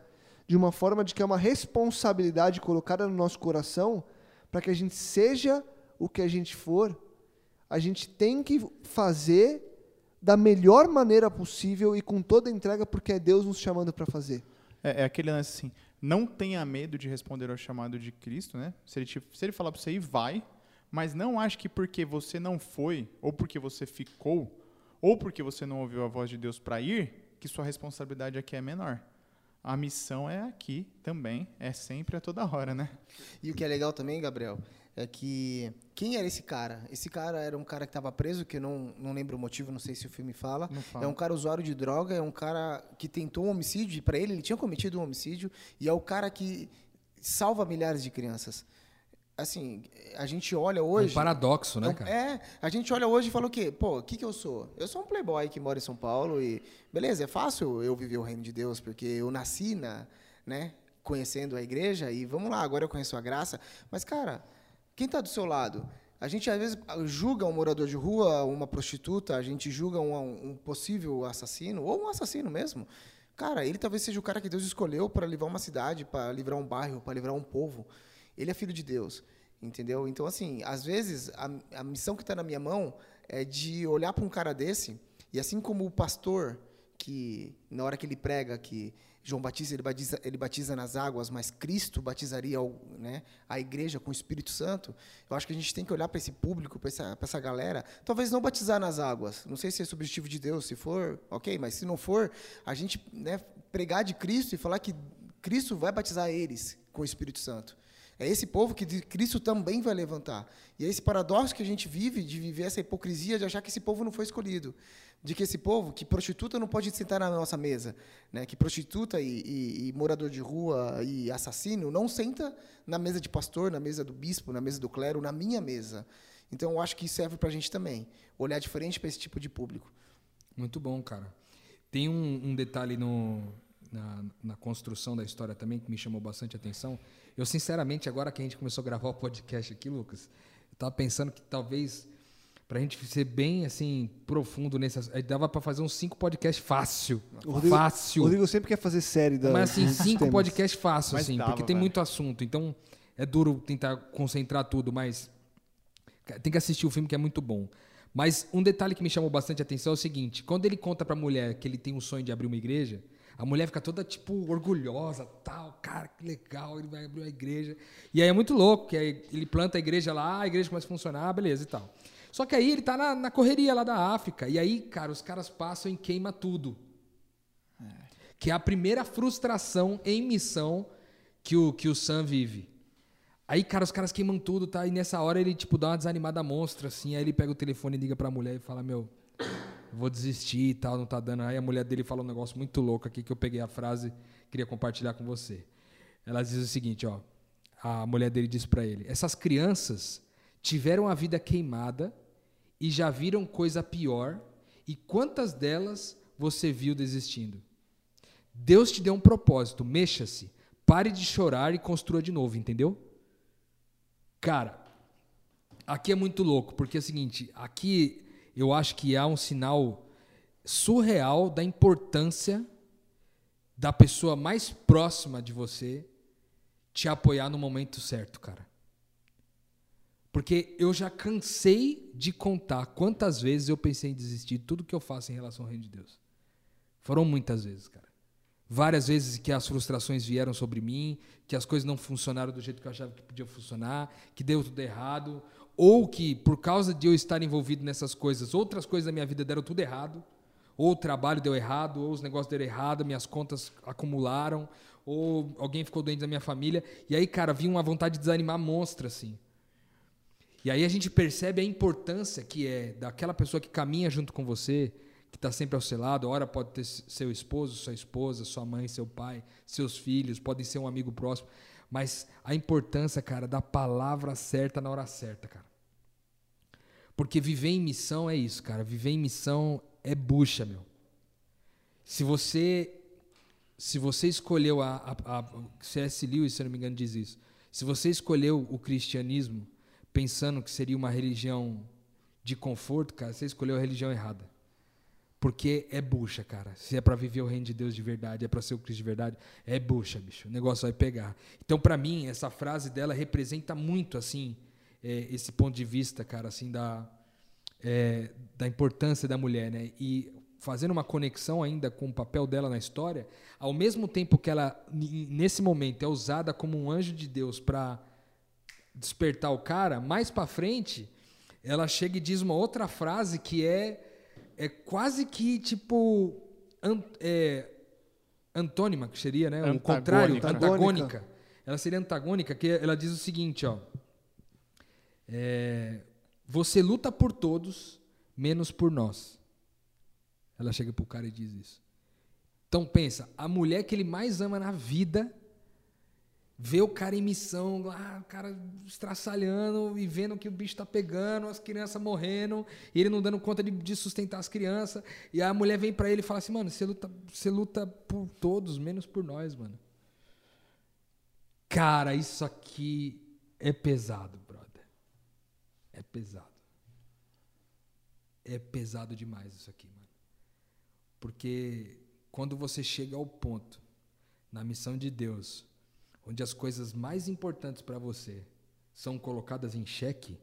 de uma forma de que é uma responsabilidade colocada no nosso coração para que a gente seja o que a gente for, a gente tem que fazer da melhor maneira possível e com toda a entrega, porque é Deus nos chamando para fazer. É, é aquele lance assim, não tenha medo de responder ao chamado de Cristo, né? Se ele, te- se ele falar para você ir, vai, mas não ache que porque você não foi, ou porque você ficou, ou porque você não ouviu a voz de Deus para ir, que sua responsabilidade aqui é menor. A missão é aqui também, é sempre a toda hora, né? E o que é legal também, Gabriel, é que quem era esse cara? Esse cara era um cara que estava preso, que eu não, não lembro o motivo, não sei se o filme fala. Fala. É um cara usuário de droga, é um cara que tentou um homicídio, e para ele ele tinha cometido um homicídio, e é o cara que salva milhares de crianças. Assim, a gente olha É hoje. um paradoxo, né, É, cara? É, a gente olha hoje e fala o quê? Pô, o que, que eu sou? Eu sou um playboy que mora em São Paulo e, beleza, é fácil eu viver o reino de Deus, porque eu nasci na, né, conhecendo a igreja e vamos lá, agora eu conheço a graça. Mas, cara, quem está do seu lado? A gente, às vezes, julga um morador de rua, uma prostituta, a gente julga um, um possível assassino, ou um assassino mesmo. Cara, ele talvez seja o cara que Deus escolheu para livrar uma cidade, para livrar um bairro, para livrar um povo. Ele é filho de Deus, entendeu? Então, assim, às vezes, a, a missão que está na minha mão é de olhar para um cara desse, e assim como o pastor, que na hora que ele prega que João Batista ele batiza, ele batiza nas águas, mas Cristo batizaria né, a igreja com o Espírito Santo. Eu acho que a gente tem que olhar para esse público, para essa, essa galera, talvez não batizar nas águas. Não sei se é subjetivo de Deus, se for, ok, mas se não for, a gente né, pregar de Cristo e falar que Cristo vai batizar eles com o Espírito Santo. É esse povo que Cristo também vai levantar. E é esse paradoxo que a gente vive de viver essa hipocrisia de achar que esse povo não foi escolhido. De que esse povo, que prostituta não pode sentar na nossa mesa. Né? Que prostituta e, e- e morador de rua e assassino não senta na mesa de pastor, na mesa do bispo, na mesa do clero, na minha mesa. Então eu acho que serve para a gente também. Olhar diferente para esse tipo de público. Muito bom, cara. Tem um, um detalhe no, na, na construção da história também que me chamou bastante atenção. Eu, sinceramente, agora que a gente começou a gravar o podcast aqui, Lucas, eu tava pensando que talvez Pra gente ser bem, assim, profundo nessas. aí Dava pra fazer uns cinco podcasts fácil. O Rodrigo- fácil. O Rodrigo sempre quer fazer série da. Mas assim, cinco temas. podcasts fácil, Mas assim, dava, porque tem velho. muito assunto. Então, é duro tentar concentrar tudo, mas tem que assistir o filme que é muito bom. Mas um detalhe que me chamou bastante atenção é o seguinte: quando ele conta pra mulher que ele tem um sonho de abrir uma igreja, a mulher fica toda, tipo, orgulhosa, tal, cara, que legal, ele vai abrir uma igreja. E aí é muito louco, que aí ele planta a igreja lá, a igreja começa a funcionar, beleza e tal. Só que aí ele tá na, na correria lá da África. E aí, cara, os caras passam e queima tudo que é a primeira frustração em missão que o, que o Sam vive. Aí, cara, os caras queimam tudo, tá? E nessa hora ele, tipo, dá uma desanimada monstra, assim. Aí ele pega o telefone e liga pra mulher e fala: Meu, vou desistir e tal, não tá dando. Aí a mulher dele fala um negócio muito louco aqui que eu peguei a frase queria compartilhar com você. Ela diz o seguinte: Ó, a mulher dele diz pra ele: Essas crianças tiveram a vida queimada e já viram coisa pior. E quantas delas você viu desistindo? Deus te deu um propósito, mexa-se, pare de chorar e construa de novo, entendeu? Cara, aqui é muito louco, porque é o seguinte, aqui eu acho que há um sinal surreal da importância da pessoa mais próxima de você te apoiar no momento certo, cara. Porque eu já cansei de contar quantas vezes eu pensei em desistir de tudo que eu faço em relação ao reino de Deus. Foram muitas vezes, cara. Várias vezes que as frustrações vieram sobre mim, que as coisas não funcionaram do jeito que eu achava que podia funcionar, que deu tudo errado, ou que por causa de eu estar envolvido nessas coisas, outras coisas da minha vida deram tudo errado, ou o trabalho deu errado, ou os negócios deram errado, minhas contas acumularam, ou alguém ficou doente da minha família, e aí, cara, vinha uma vontade de desanimar monstra assim. E aí a gente percebe a importância que é daquela pessoa que caminha junto com você, que está sempre ao seu lado. Ora pode ter seu esposo, sua esposa, sua mãe, seu pai, seus filhos, podem ser um amigo próximo. Mas a importância, cara, da palavra certa na hora certa, cara. Porque viver em missão é isso, cara. Viver em missão é bucha, meu. Se você se você escolheu a, a, a C.S. Lewis, se não me engano, diz isso. Se você escolheu o cristianismo pensando que seria uma religião de conforto, cara, você escolheu a religião errada. Porque é bucha, cara. Se é para viver o reino de Deus de verdade, é para ser o Cristo de verdade, é bucha, bicho. O negócio vai pegar. Então, para mim, essa frase dela representa muito, assim, é, esse ponto de vista, cara, assim, da, é, da importância da mulher, né? E fazendo uma conexão ainda com o papel dela na história, ao mesmo tempo que ela, nesse momento, é usada como um anjo de Deus para despertar o cara, mais para frente, ela chega e diz uma outra frase que é é quase que tipo an- é, antônima, que seria, né? O Antagônica. contrário, Antagônica. antagônica. Ela seria antagônica, que ela diz o seguinte, ó. É, você luta por todos, menos por nós. Ela chega pro cara e diz isso. Então pensa, a mulher que ele mais ama na vida vê o cara em missão, lá, o cara estraçalhando e vendo que o bicho tá pegando, as crianças morrendo, e ele não dando conta de, de sustentar as crianças. E a mulher vem pra ele e fala assim: "Mano, você luta, você luta por todos, menos por nós, mano". Cara, isso aqui é pesado. É pesado. É pesado demais isso aqui, mano. Porque quando você chega ao ponto na missão de Deus, onde as coisas mais importantes para você são colocadas em xeque,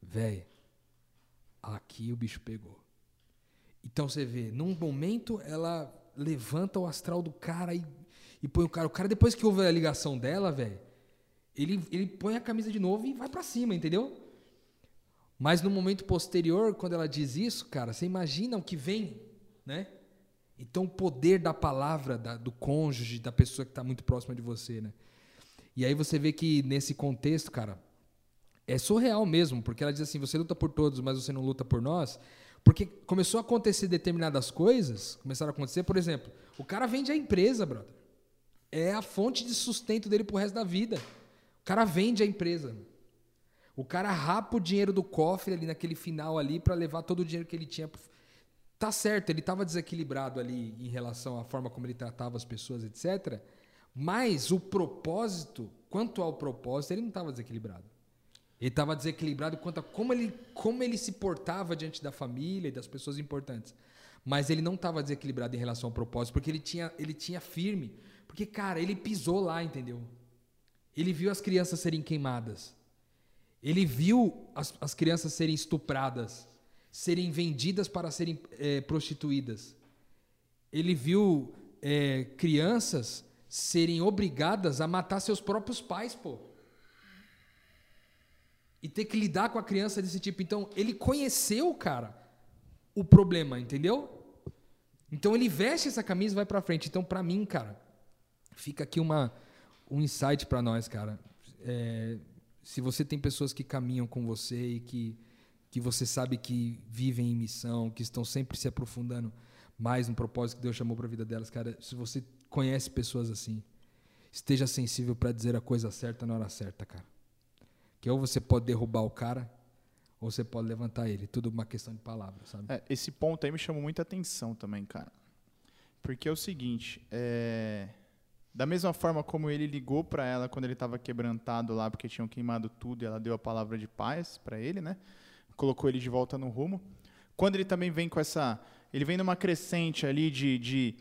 velho, aqui o bicho pegou. Então você vê, num momento ela levanta o astral do cara e, e põe o cara. O cara, depois que houve a ligação dela, velho, ele, ele põe a camisa de novo e vai pra cima, entendeu? Mas no momento posterior, quando ela diz isso, cara, você imagina o que vem, né? Então o poder da palavra, da- do cônjuge, da pessoa que está muito próxima de você, né? E aí você vê que nesse contexto, cara, é surreal mesmo, porque ela diz assim: você luta por todos, mas você não luta por nós. Porque começou a acontecer determinadas coisas, começaram a acontecer, por exemplo, o cara vende a empresa, brother. É a fonte de sustento dele pro resto da vida. O cara vende a empresa. O cara rapa o dinheiro do cofre ali naquele final ali para levar todo o dinheiro que ele tinha. pro- Tá certo, ele estava desequilibrado ali em relação à forma como ele tratava as pessoas, etc. Mas o propósito, quanto ao propósito, ele não estava desequilibrado. Ele estava desequilibrado quanto a como ele, como ele se portava diante da família e das pessoas importantes. Mas ele não estava desequilibrado em relação ao propósito, porque ele tinha, ele tinha firme. Porque, cara, ele pisou lá, entendeu? Ele viu as crianças serem queimadas. Ele viu as, as crianças serem estupradas, serem vendidas para serem é, prostituídas. Ele viu é, crianças serem obrigadas a matar seus próprios pais, pô. E ter que lidar com a criança desse tipo. Então, ele conheceu, cara, o problema, entendeu? Então, ele veste essa camisa e vai pra frente. Então, pra mim, cara, fica aqui uma, um insight para nós, cara. É, se você tem pessoas que caminham com você e que, que você sabe que vivem em missão, que estão sempre se aprofundando mais no propósito que Deus chamou para a vida delas, cara, se você conhece pessoas assim, esteja sensível para dizer a coisa certa na hora certa, cara. Que ou você pode derrubar o cara, ou você pode levantar ele. Tudo uma questão de palavras, sabe? É, esse ponto aí me chamou muita atenção também, cara. Porque é o seguinte, é... da mesma forma como ele ligou para ela quando ele estava quebrantado lá, porque tinham queimado tudo, e ela deu a palavra de paz para ele, né? Colocou ele de volta no rumo. Quando ele também vem com essa, ele vem numa crescente ali de, de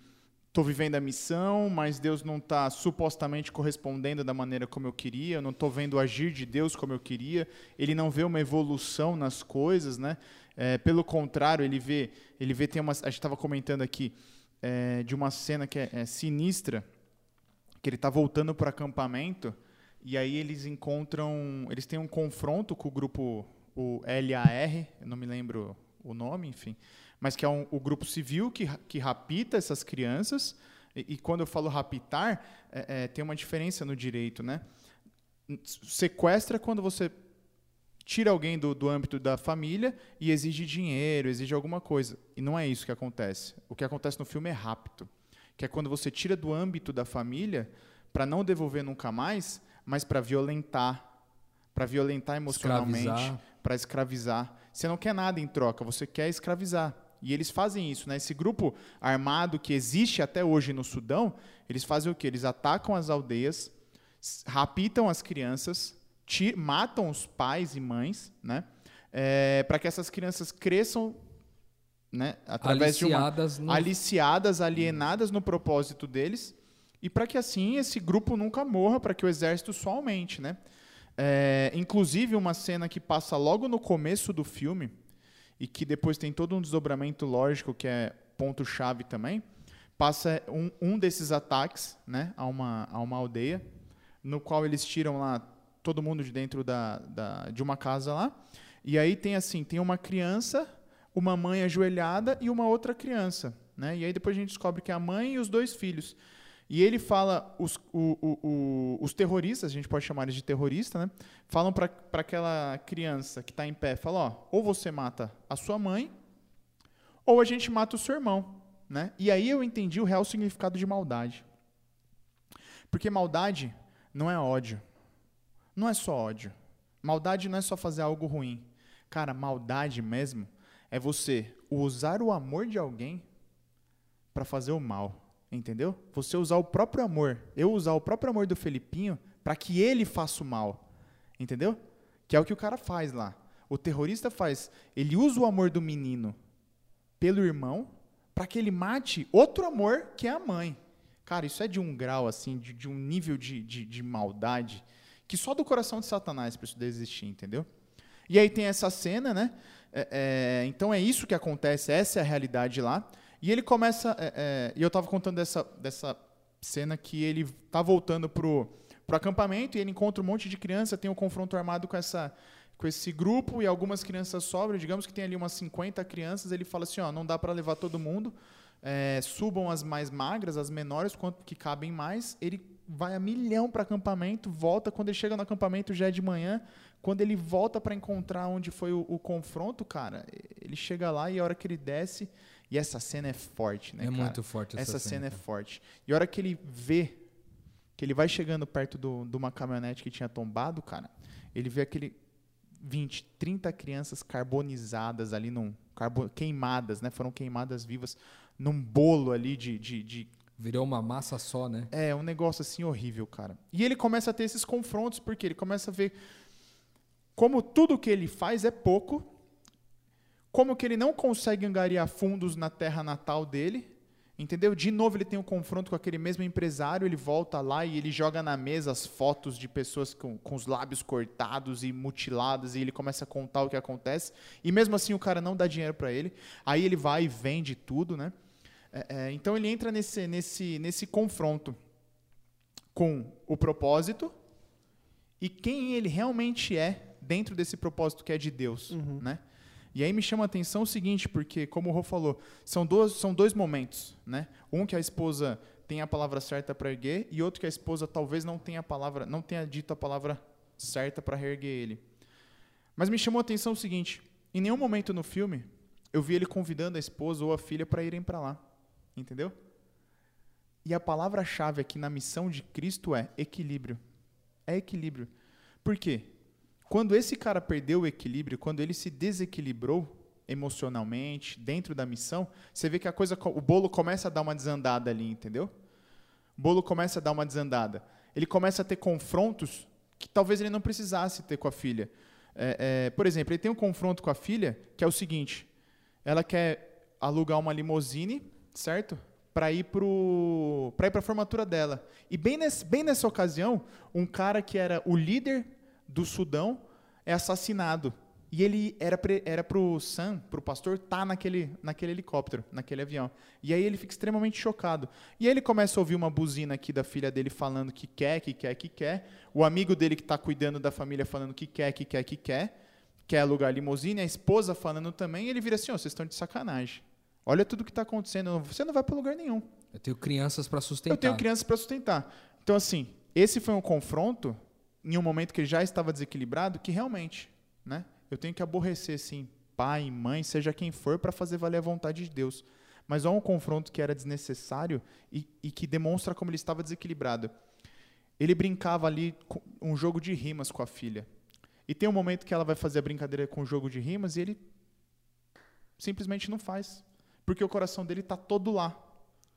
estou vivendo a missão, mas Deus não está supostamente correspondendo da maneira como eu queria, eu não estou vendo o agir de Deus como eu queria, ele não vê uma evolução nas coisas, né? É, pelo contrário, ele vê, ele vê tem uma, a gente estava comentando aqui é, de uma cena que é, é sinistra, que ele está voltando para o acampamento e aí eles encontram, eles têm um confronto com o grupo o LAR, não me lembro o nome, enfim, mas que é um, o grupo civil que, que rapita essas crianças. E, e quando eu falo raptar, é, é, tem uma diferença no direito, né? Sequestra quando você tira alguém do, do âmbito da família e exige dinheiro, exige alguma coisa. E não é isso que acontece. O que acontece no filme é rapto, que é quando você tira do âmbito da família para não devolver nunca mais, mas para violentar, para violentar emocionalmente, para escravizar. Você não quer nada em troca, você quer escravizar. E eles fazem isso, né? Esse grupo armado que existe até hoje no Sudão, eles fazem o quê? Eles atacam as aldeias, raptam as crianças, matam os pais e mães, né? É, para que essas crianças cresçam né, através aliciadas de uma, no... aliciadas, alienadas no propósito deles, e para que assim esse grupo nunca morra, para que o exército só aumente, né? É, inclusive uma cena que passa logo no começo do filme, e que depois tem todo um desdobramento lógico que é ponto-chave também, passa um, um desses ataques né, a, uma, a uma aldeia, no qual eles tiram lá todo mundo de dentro da, da, de uma casa lá, e aí tem assim, tem uma criança, uma mãe ajoelhada e uma outra criança. Né? E aí depois a gente descobre que é a mãe e os dois filhos. E ele fala, os, o, o, o, os terroristas, a gente pode chamar eles de terrorista, né? Falam para aquela criança que está em pé, fala, ó, ou você mata a sua mãe, ou a gente mata o seu irmão, né? E aí eu entendi o real significado de maldade. Porque maldade não é ódio. Não é só ódio. Maldade não é só fazer algo ruim. Cara, maldade mesmo é você usar o amor de alguém para fazer o mal. Entendeu? Você usar o próprio amor, eu usar o próprio amor do Felipinho para que ele faça o mal. Entendeu? Que é o que o cara faz lá. O terrorista faz, ele usa o amor do menino pelo irmão para que ele mate outro amor que é a mãe. Cara, isso é de um grau, assim, de, de um nível de, de, de, maldade que só do coração de Satanás para isso existir, entendeu? E aí tem essa cena, né? É, é, então é isso que acontece, essa é a realidade lá. E ele começa. É, é, e eu estava contando dessa, dessa cena que ele tá voltando pro, pro acampamento e ele encontra um monte de criança, tem um confronto armado com essa com esse grupo e algumas crianças sobram, digamos que tem ali umas 50 crianças, ele fala assim, ó, não dá para levar todo mundo, é, subam as mais magras, as menores, quanto que cabem mais, ele vai a milhão para acampamento, volta, quando ele chega no acampamento já é de manhã, quando ele volta para encontrar onde foi o, o, confronto, cara, ele chega lá e a hora que ele desce, e essa cena é forte, né, É cara? muito forte essa, essa cena. cena é forte. E a hora que ele vê que ele vai chegando perto do, de uma caminhonete que tinha tombado, cara, ele vê aquele 20, 30 crianças carbonizadas ali num carbo, queimadas, né? Foram queimadas vivas num bolo ali de, de, de Virou uma massa só, né? é, um negócio assim horrível, cara. E ele começa a ter esses confrontos, porque ele começa a ver como tudo que ele faz é pouco, como que ele não consegue angariar fundos na terra natal dele, entendeu? De novo ele tem um confronto com aquele mesmo empresário, ele volta lá e ele joga na mesa as fotos de pessoas com, com os lábios cortados e mutiladas e ele começa a contar o que acontece e mesmo assim o cara não dá dinheiro para ele, aí ele vai e vende tudo, né? É, é, então ele entra nesse, nesse, nesse confronto com o propósito e quem ele realmente é dentro desse propósito que é de Deus, né? E aí me chama a atenção o seguinte, porque, como o Rô falou, são dois, são dois momentos, né? Um que a esposa tem a palavra certa para erguer e outro que a esposa talvez não tenha a palavra, não tenha dito a palavra certa para reerguer ele. Mas me chamou a atenção o seguinte: em nenhum momento no filme eu vi ele convidando a esposa ou a filha para irem para lá, entendeu? E a palavra-chave aqui na missão de Cristo é equilíbrio. É equilíbrio. Por quê? Quando esse cara perdeu o equilíbrio, quando ele se desequilibrou emocionalmente, dentro da missão, você vê que a coisa, o bolo começa a dar uma desandada ali, entendeu? O bolo começa a dar uma desandada. Ele começa a ter confrontos que talvez ele não precisasse ter com a filha. É, é, por exemplo, ele tem um confronto com a filha que é o seguinte: ela quer alugar uma limousine, certo? Para ir para ir para a formatura dela. E bem, nesse, bem nessa ocasião, um cara que era o líder do Sudão é assassinado. E ele era pre, era pro Sam, pro pastor, tá naquele, naquele helicóptero, naquele avião. E aí ele fica extremamente chocado. E aí ele começa a ouvir uma buzina aqui da filha dele falando que quer, que quer, que quer. O amigo dele que está cuidando da família falando que quer, que quer, que quer. Quer alugar limusine. A esposa falando também. E ele vira assim, ó, oh, vocês estão de sacanagem. Olha tudo que está acontecendo. Você não vai para lugar nenhum. Eu tenho crianças para sustentar. Eu tenho crianças para sustentar. Então, assim, esse foi um confronto em um momento que ele já estava desequilibrado, que realmente, né? Eu tenho que aborrecer, sim, pai, mãe, seja quem for, para fazer valer a vontade de Deus. Mas há um confronto que era desnecessário e, e que demonstra como ele estava desequilibrado. Ele brincava ali com um jogo de rimas com a filha. E tem um momento que ela vai fazer a brincadeira com o jogo de rimas e ele simplesmente não faz. Porque o coração dele está todo lá.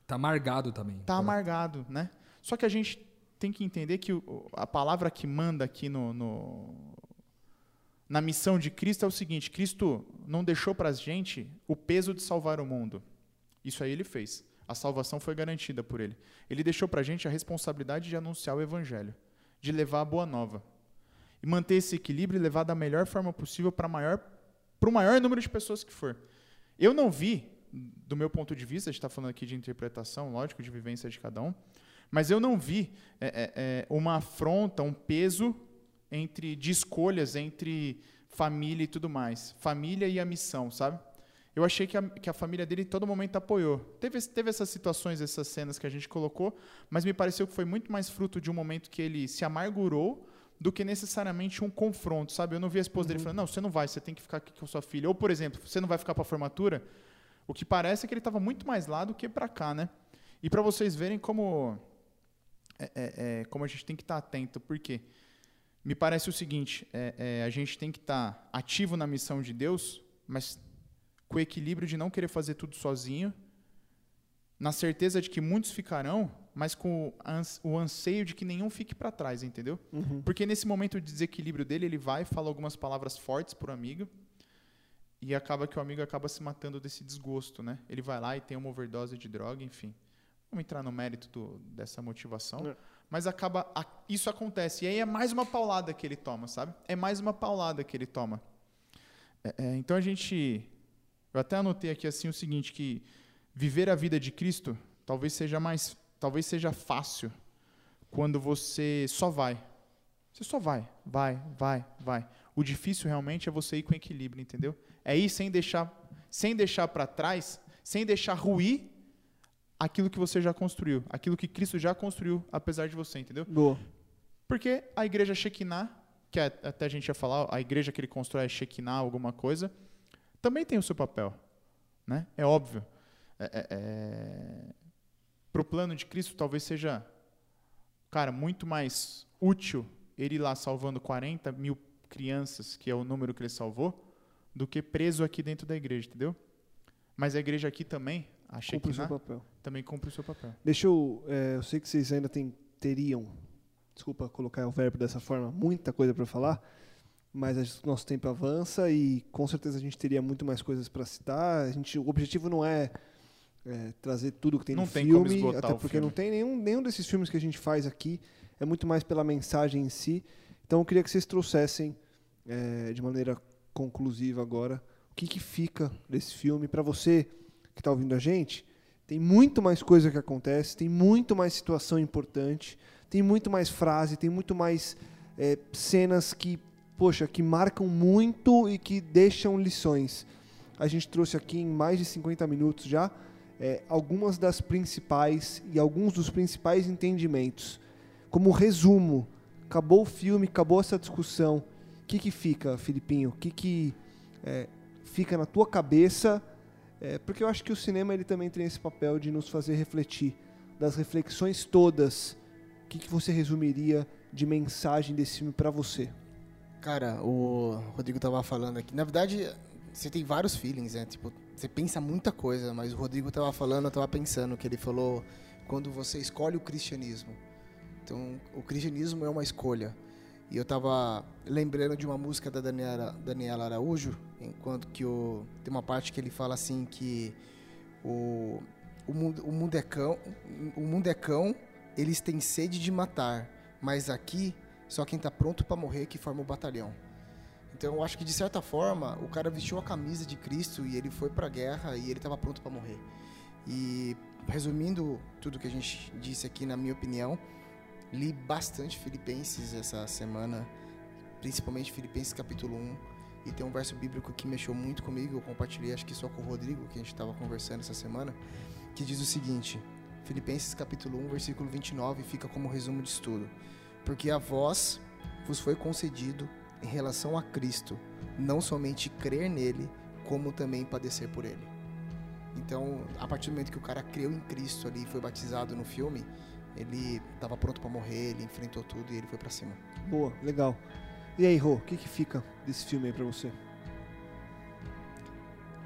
Está amargado também. Está amargado, né? Só que a gente tem que entender que a palavra que manda aqui no, no, na missão de Cristo é o seguinte: Cristo não deixou para a gente o peso de salvar o mundo. Isso aí ele fez. A salvação foi garantida por ele. Ele deixou para a gente a responsabilidade de anunciar o evangelho, de levar a boa nova. E manter esse equilíbrio e levar da melhor forma possível para maior, o maior número de pessoas que for. Eu não vi, do meu ponto de vista, a gente está falando aqui de interpretação, lógico, de vivência de cada um, mas eu não vi é, é, é, uma afronta, um peso entre de escolhas entre família e tudo mais. Família e a missão, sabe? Eu achei que a, que a família dele em todo momento apoiou. Teve, teve essas situações, essas cenas que a gente colocou, mas me pareceu que foi muito mais fruto de um momento que ele se amargurou do que necessariamente um confronto, sabe? Eu não vi a esposa uhum. dele falando, não, você não vai, você tem que ficar aqui com sua filha. Ou, por exemplo, você não vai ficar para a formatura. O que parece é que ele estava muito mais lá do que para cá, né? E para vocês verem como é, é, é, como a gente tem que estar tá atento, porque me parece o seguinte: é, a gente tem que estar tá ativo na missão de Deus, mas com o equilíbrio de não querer fazer tudo sozinho, na certeza de que muitos ficarão, mas com o anseio de que nenhum fique para trás, entendeu? Uhum. Porque nesse momento de desequilíbrio dele, ele vai fala algumas palavras fortes para o amigo e acaba que o amigo acaba se matando desse desgosto, né? Ele vai lá e tem uma overdose de droga, enfim. Vamos entrar no mérito do, dessa motivação. É. Mas acaba. A, isso acontece. E aí é mais uma paulada que ele toma, sabe? É mais uma paulada que ele toma. É, é, então a gente. Eu até anotei aqui assim o seguinte: que viver a vida de Cristo talvez seja mais. Talvez seja fácil quando você só vai. Você só vai, vai, vai, vai. O difícil realmente é você ir com equilíbrio, entendeu? É ir sem deixar, sem deixar para trás, sem deixar ruir aquilo que você já construiu, aquilo que Cristo já construiu, apesar de você, entendeu? Boa. Porque a igreja Shekinah, que é, até a gente ia falar, a igreja que ele constrói é Shekinah, alguma coisa, também tem o seu papel. Né? É óbvio. É, é, é... Para o plano de Cristo, talvez seja, cara, muito mais útil ele ir lá salvando 40 mil crianças, que é o número que ele salvou, do que preso aqui dentro da igreja, entendeu? Mas a igreja aqui também, Achei cumpre que o seu papel. Também cumpre o seu papel. Deixa eu. É, eu sei que vocês ainda tem, teriam, desculpa colocar o verbo dessa forma, muita coisa para falar. mas o nosso tempo avança e com certeza a gente teria muito mais coisas para citar. A gente, o objetivo não é, é trazer tudo que tem Não no tem filme, até porque filme. não tem nenhum, nenhum desses filmes que a gente faz aqui é muito mais pela mensagem em si. Então eu queria que vocês trouxessem é, de maneira conclusiva agora o que, que fica desse filme para você está ouvindo a gente. Tem muito mais coisa que acontece, tem muito mais situação importante, tem muito mais frase, tem muito mais é, cenas que, poxa, que marcam muito e que deixam lições. A gente trouxe aqui em mais de 50 minutos já é, algumas das principais e alguns dos principais entendimentos. Como resumo, acabou o filme, acabou essa discussão. O que, que fica, Filipinho? O que, que é, fica na tua cabeça? É, porque eu acho que o cinema ele também tem esse papel de nos fazer refletir. Das reflexões todas, o que, que você resumiria de mensagem desse filme para você? Cara, o Rodrigo tava falando aqui. Na verdade, você tem vários feelings, né? Tipo, você pensa muita coisa, mas o Rodrigo tava falando, eu tava pensando que ele falou quando você escolhe o cristianismo. Então, o cristianismo é uma escolha. E eu tava lembrando de uma música da Daniela, Daniela Araújo, enquanto que o, tem uma parte que ele fala assim que o, o, mundo, o mundo é cão, o mundo é cão, eles têm sede de matar, mas aqui só quem tá pronto para morrer que forma o batalhão. Então eu acho que de certa forma o cara vestiu a camisa de Cristo e ele foi para a guerra e ele estava pronto para morrer. E resumindo tudo que a gente disse aqui, na minha opinião, li bastante Filipenses essa semana, principalmente Filipenses capítulo 1, e tem um verso bíblico que mexeu muito comigo, eu compartilhei acho que só com o Rodrigo, que a gente estava conversando essa semana, que diz o seguinte: Filipenses capítulo 1, versículo 29 fica como resumo disso tudo. Porque a vós vos foi concedido em relação a Cristo, não somente crer nele, como também padecer por ele. Então, a partir do momento que o cara creu em Cristo ali e foi batizado no filme, ele estava pronto para morrer, ele enfrentou tudo e ele foi para cima. Boa, legal. E aí, Rô, o que, que fica desse filme aí pra você?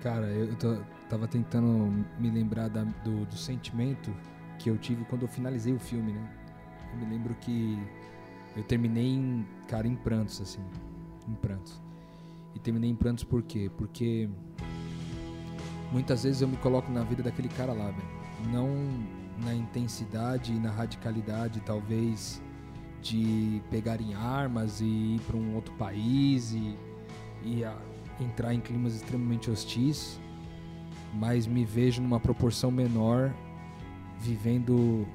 Cara, eu tô- tava tentando me lembrar da- do, do sentimento que eu tive quando eu finalizei o filme, né? Eu me lembro que eu terminei em, cara, em prantos, assim. Em prantos. E terminei em prantos por quê? Porque muitas vezes eu me coloco na vida daquele cara lá, velho. Não na intensidade e na radicalidade, talvez, de pegar em armas e ir para um outro país e, e a- entrar em climas extremamente hostis, mas me vejo numa proporção menor, vivendo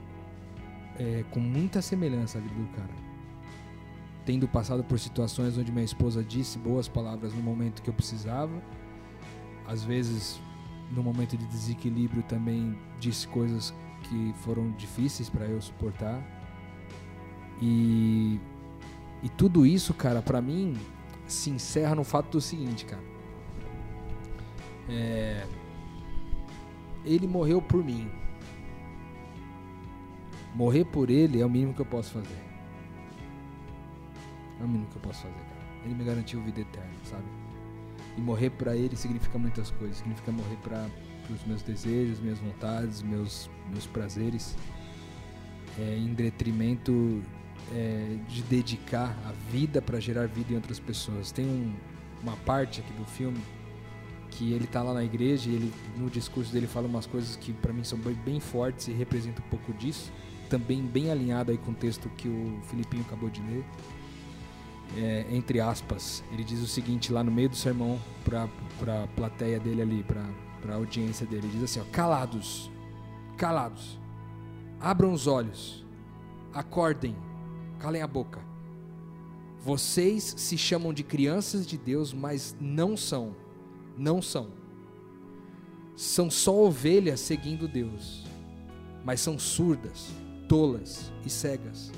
é, com muita semelhança à vida do cara. Tendo passado por situações onde minha esposa disse boas palavras no momento que eu precisava, às vezes no momento de desequilíbrio também disse coisas que foram difíceis para eu suportar. E, e tudo isso, cara, pra mim se encerra no fato do seguinte, cara. É, ele morreu por mim. Morrer por ele é o mínimo que eu posso fazer. É o mínimo que eu posso fazer, cara. Ele me garantiu vida eterna, sabe? E morrer pra ele significa muitas coisas. Significa morrer para os meus desejos, minhas vontades, meus, meus prazeres. É, em detrimento é, de dedicar a vida para gerar vida em outras pessoas. Tem um- uma parte aqui do filme que ele tá lá na igreja e ele no discurso dele fala umas coisas que para mim são bem, bem fortes e representam um pouco disso. Também bem alinhado aí com o texto que o Filipinho acabou de ler. É, entre aspas, ele diz o seguinte lá no meio do sermão para para plateia dele ali, para para audiência dele, ele diz assim, ó, calados, calados, abram os olhos, acordem, calem a boca. Vocês se chamam de crianças de Deus, mas não são, não são. São só ovelhas seguindo Deus, mas são surdas, tolas e cegas.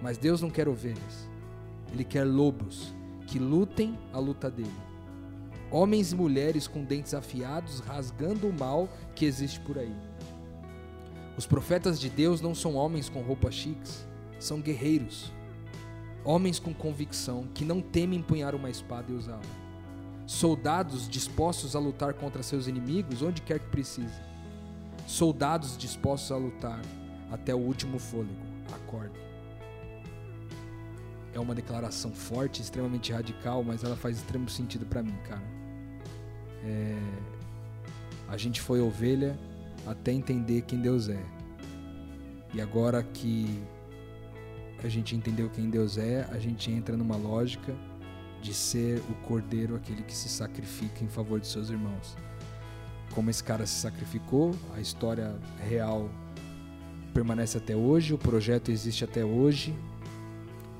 Mas Deus não quer ovelhas, Ele quer lobos que lutem a luta dele. Homens e mulheres com dentes afiados rasgando o mal que existe por aí. Os profetas de Deus não são homens com roupas chiques, são guerreiros. Homens com convicção que não temem empunhar uma espada e usá-la. Soldados dispostos a lutar contra seus inimigos onde quer que precise. Soldados dispostos a lutar até o último fôlego. Acordem. é uma declaração forte, extremamente radical, mas ela faz extremo sentido para mim, cara. É, a gente foi ovelha até entender quem Deus é. E agora que a gente entendeu quem Deus é, a gente entra numa lógica de ser o cordeiro, aquele que se sacrifica em favor de seus irmãos. Como esse cara se sacrificou, a história real permanece até hoje, o projeto existe até hoje.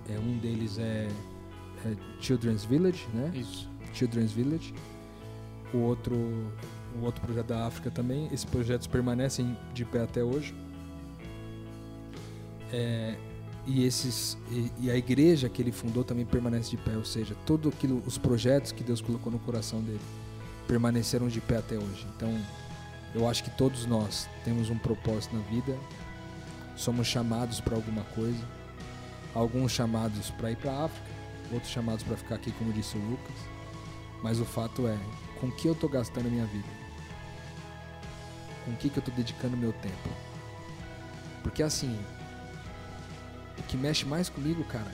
É, um deles é, é Children's Village, né? Isso. Children's Village. O outro, o outro projeto da África também. Esses projetos permanecem de pé até hoje. É, e esses e, e, a igreja que ele fundou também permanece de pé, ou seja, todo aquilo, os projetos que Deus colocou no coração dele permaneceram de pé até hoje. Então, eu acho que todos nós temos um propósito na vida, somos chamados para alguma coisa, alguns chamados para ir para a África, outros chamados para ficar aqui, como disse o Lucas. Mas o fato é, com que eu estou gastando a minha vida? Com que, que eu estou dedicando meu tempo? Porque assim, o que mexe mais comigo, cara,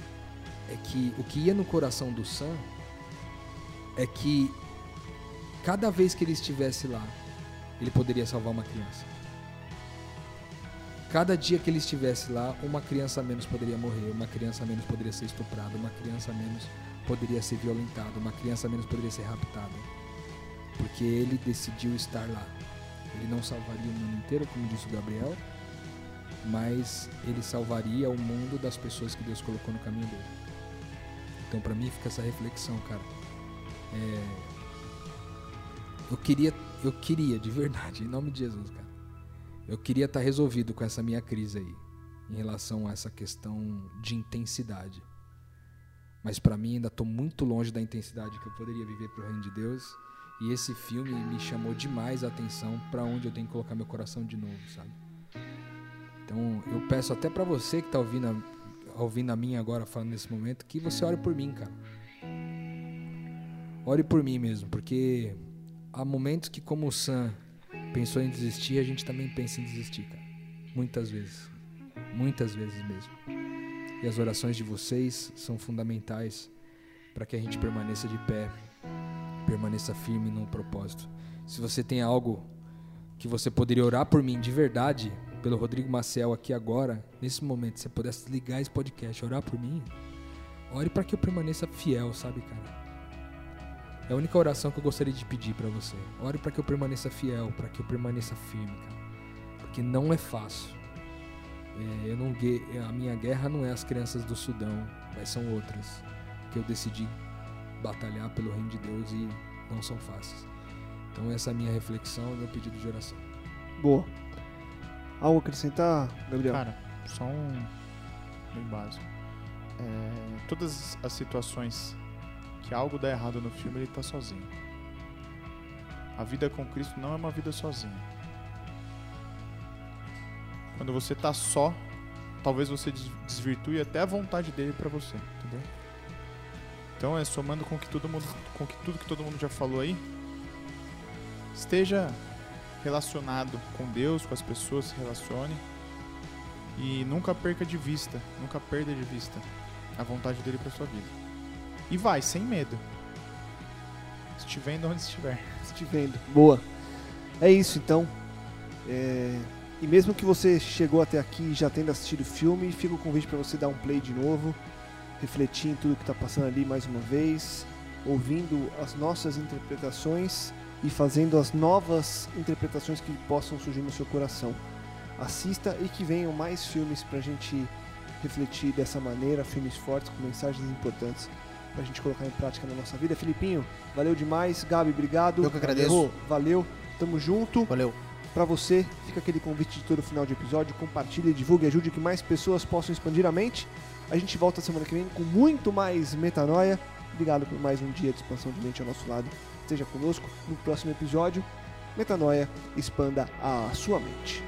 é que o que ia no coração do Sam é que cada vez que ele estivesse lá, ele poderia salvar uma criança. Cada dia que ele estivesse lá, uma criança menos poderia morrer, uma criança menos poderia ser estuprada, uma criança menos poderia ser violentada, uma criança menos poderia ser raptada. Porque ele decidiu estar lá. Ele não salvaria o mundo inteiro, como disse o Gabriel, mas ele salvaria o mundo das pessoas que Deus colocou no caminho dele. Então, para mim, fica essa reflexão, cara. É... Eu queria, eu queria, de verdade, em nome de Jesus, cara. Eu queria estar tá resolvido com essa minha crise aí, em relação a essa questão de intensidade. Mas para mim ainda estou muito longe da intensidade que eu poderia viver para o reino de Deus. E esse filme me chamou demais a atenção para onde eu tenho que colocar meu coração de novo, sabe? Então eu peço até para você que está ouvindo, a, ouvindo a mim agora falando nesse momento, que você ore por mim, cara. Ore por mim mesmo, porque há momentos que como o Sam pensou em desistir, a gente também pensa em desistir, cara. Muitas vezes. Muitas vezes mesmo. E as orações de vocês são fundamentais para que a gente permaneça de pé, permaneça firme no propósito. Se você tem algo que você poderia orar por mim de verdade, pelo Rodrigo Maciel aqui agora, nesse momento, se você pudesse ligar esse podcast, orar por mim, ore para que eu permaneça fiel, sabe, cara? É a única oração que eu gostaria de pedir para você. Ore para que eu permaneça fiel, para que eu permaneça firme, cara. Porque não é fácil. É, eu não, a minha guerra não é as crianças do Sudão, mas são outras que eu decidi batalhar pelo reino de Deus e não são fáceis. Então essa é a minha reflexão e meu pedido de oração. Boa. Algo a acrescentar, Gabriel? Cara, só um bem básico. É, todas as situações que algo dá errado no filme, ele tá sozinho. A vida com Cristo não é uma vida sozinha. Quando você tá só, talvez você desvirtue até a vontade dele para você, entendeu? Então é somando com que todo mundo, com que tudo que todo mundo já falou aí, esteja relacionado com Deus, com as pessoas, se relacione. E nunca perca de vista, nunca perda de vista a vontade dele para sua vida. E vai, sem medo. Estivendo onde estiver. Estivendo. Boa. É isso então. É... E mesmo que você chegou até aqui já tendo assistido o filme, fica o convite para você dar um play de novo, refletir em tudo que está passando ali mais uma vez, ouvindo as nossas interpretações e fazendo as novas interpretações que possam surgir no seu coração. Assista e que venham mais filmes para a gente refletir dessa maneira, filmes fortes com mensagens importantes para a gente colocar em prática na nossa vida. Filipinho, valeu demais. Gabi, obrigado. Eu que agradeço. valeu. Tamo junto. Valeu. Para você, fica aquele convite de todo final de episódio. Compartilhe, divulgue, ajude que mais pessoas possam expandir a mente. A gente volta semana que vem com muito mais metanoia. Obrigado por mais um dia de expansão de mente ao nosso lado esteja conosco no próximo episódio. Metanoia, expanda a sua mente.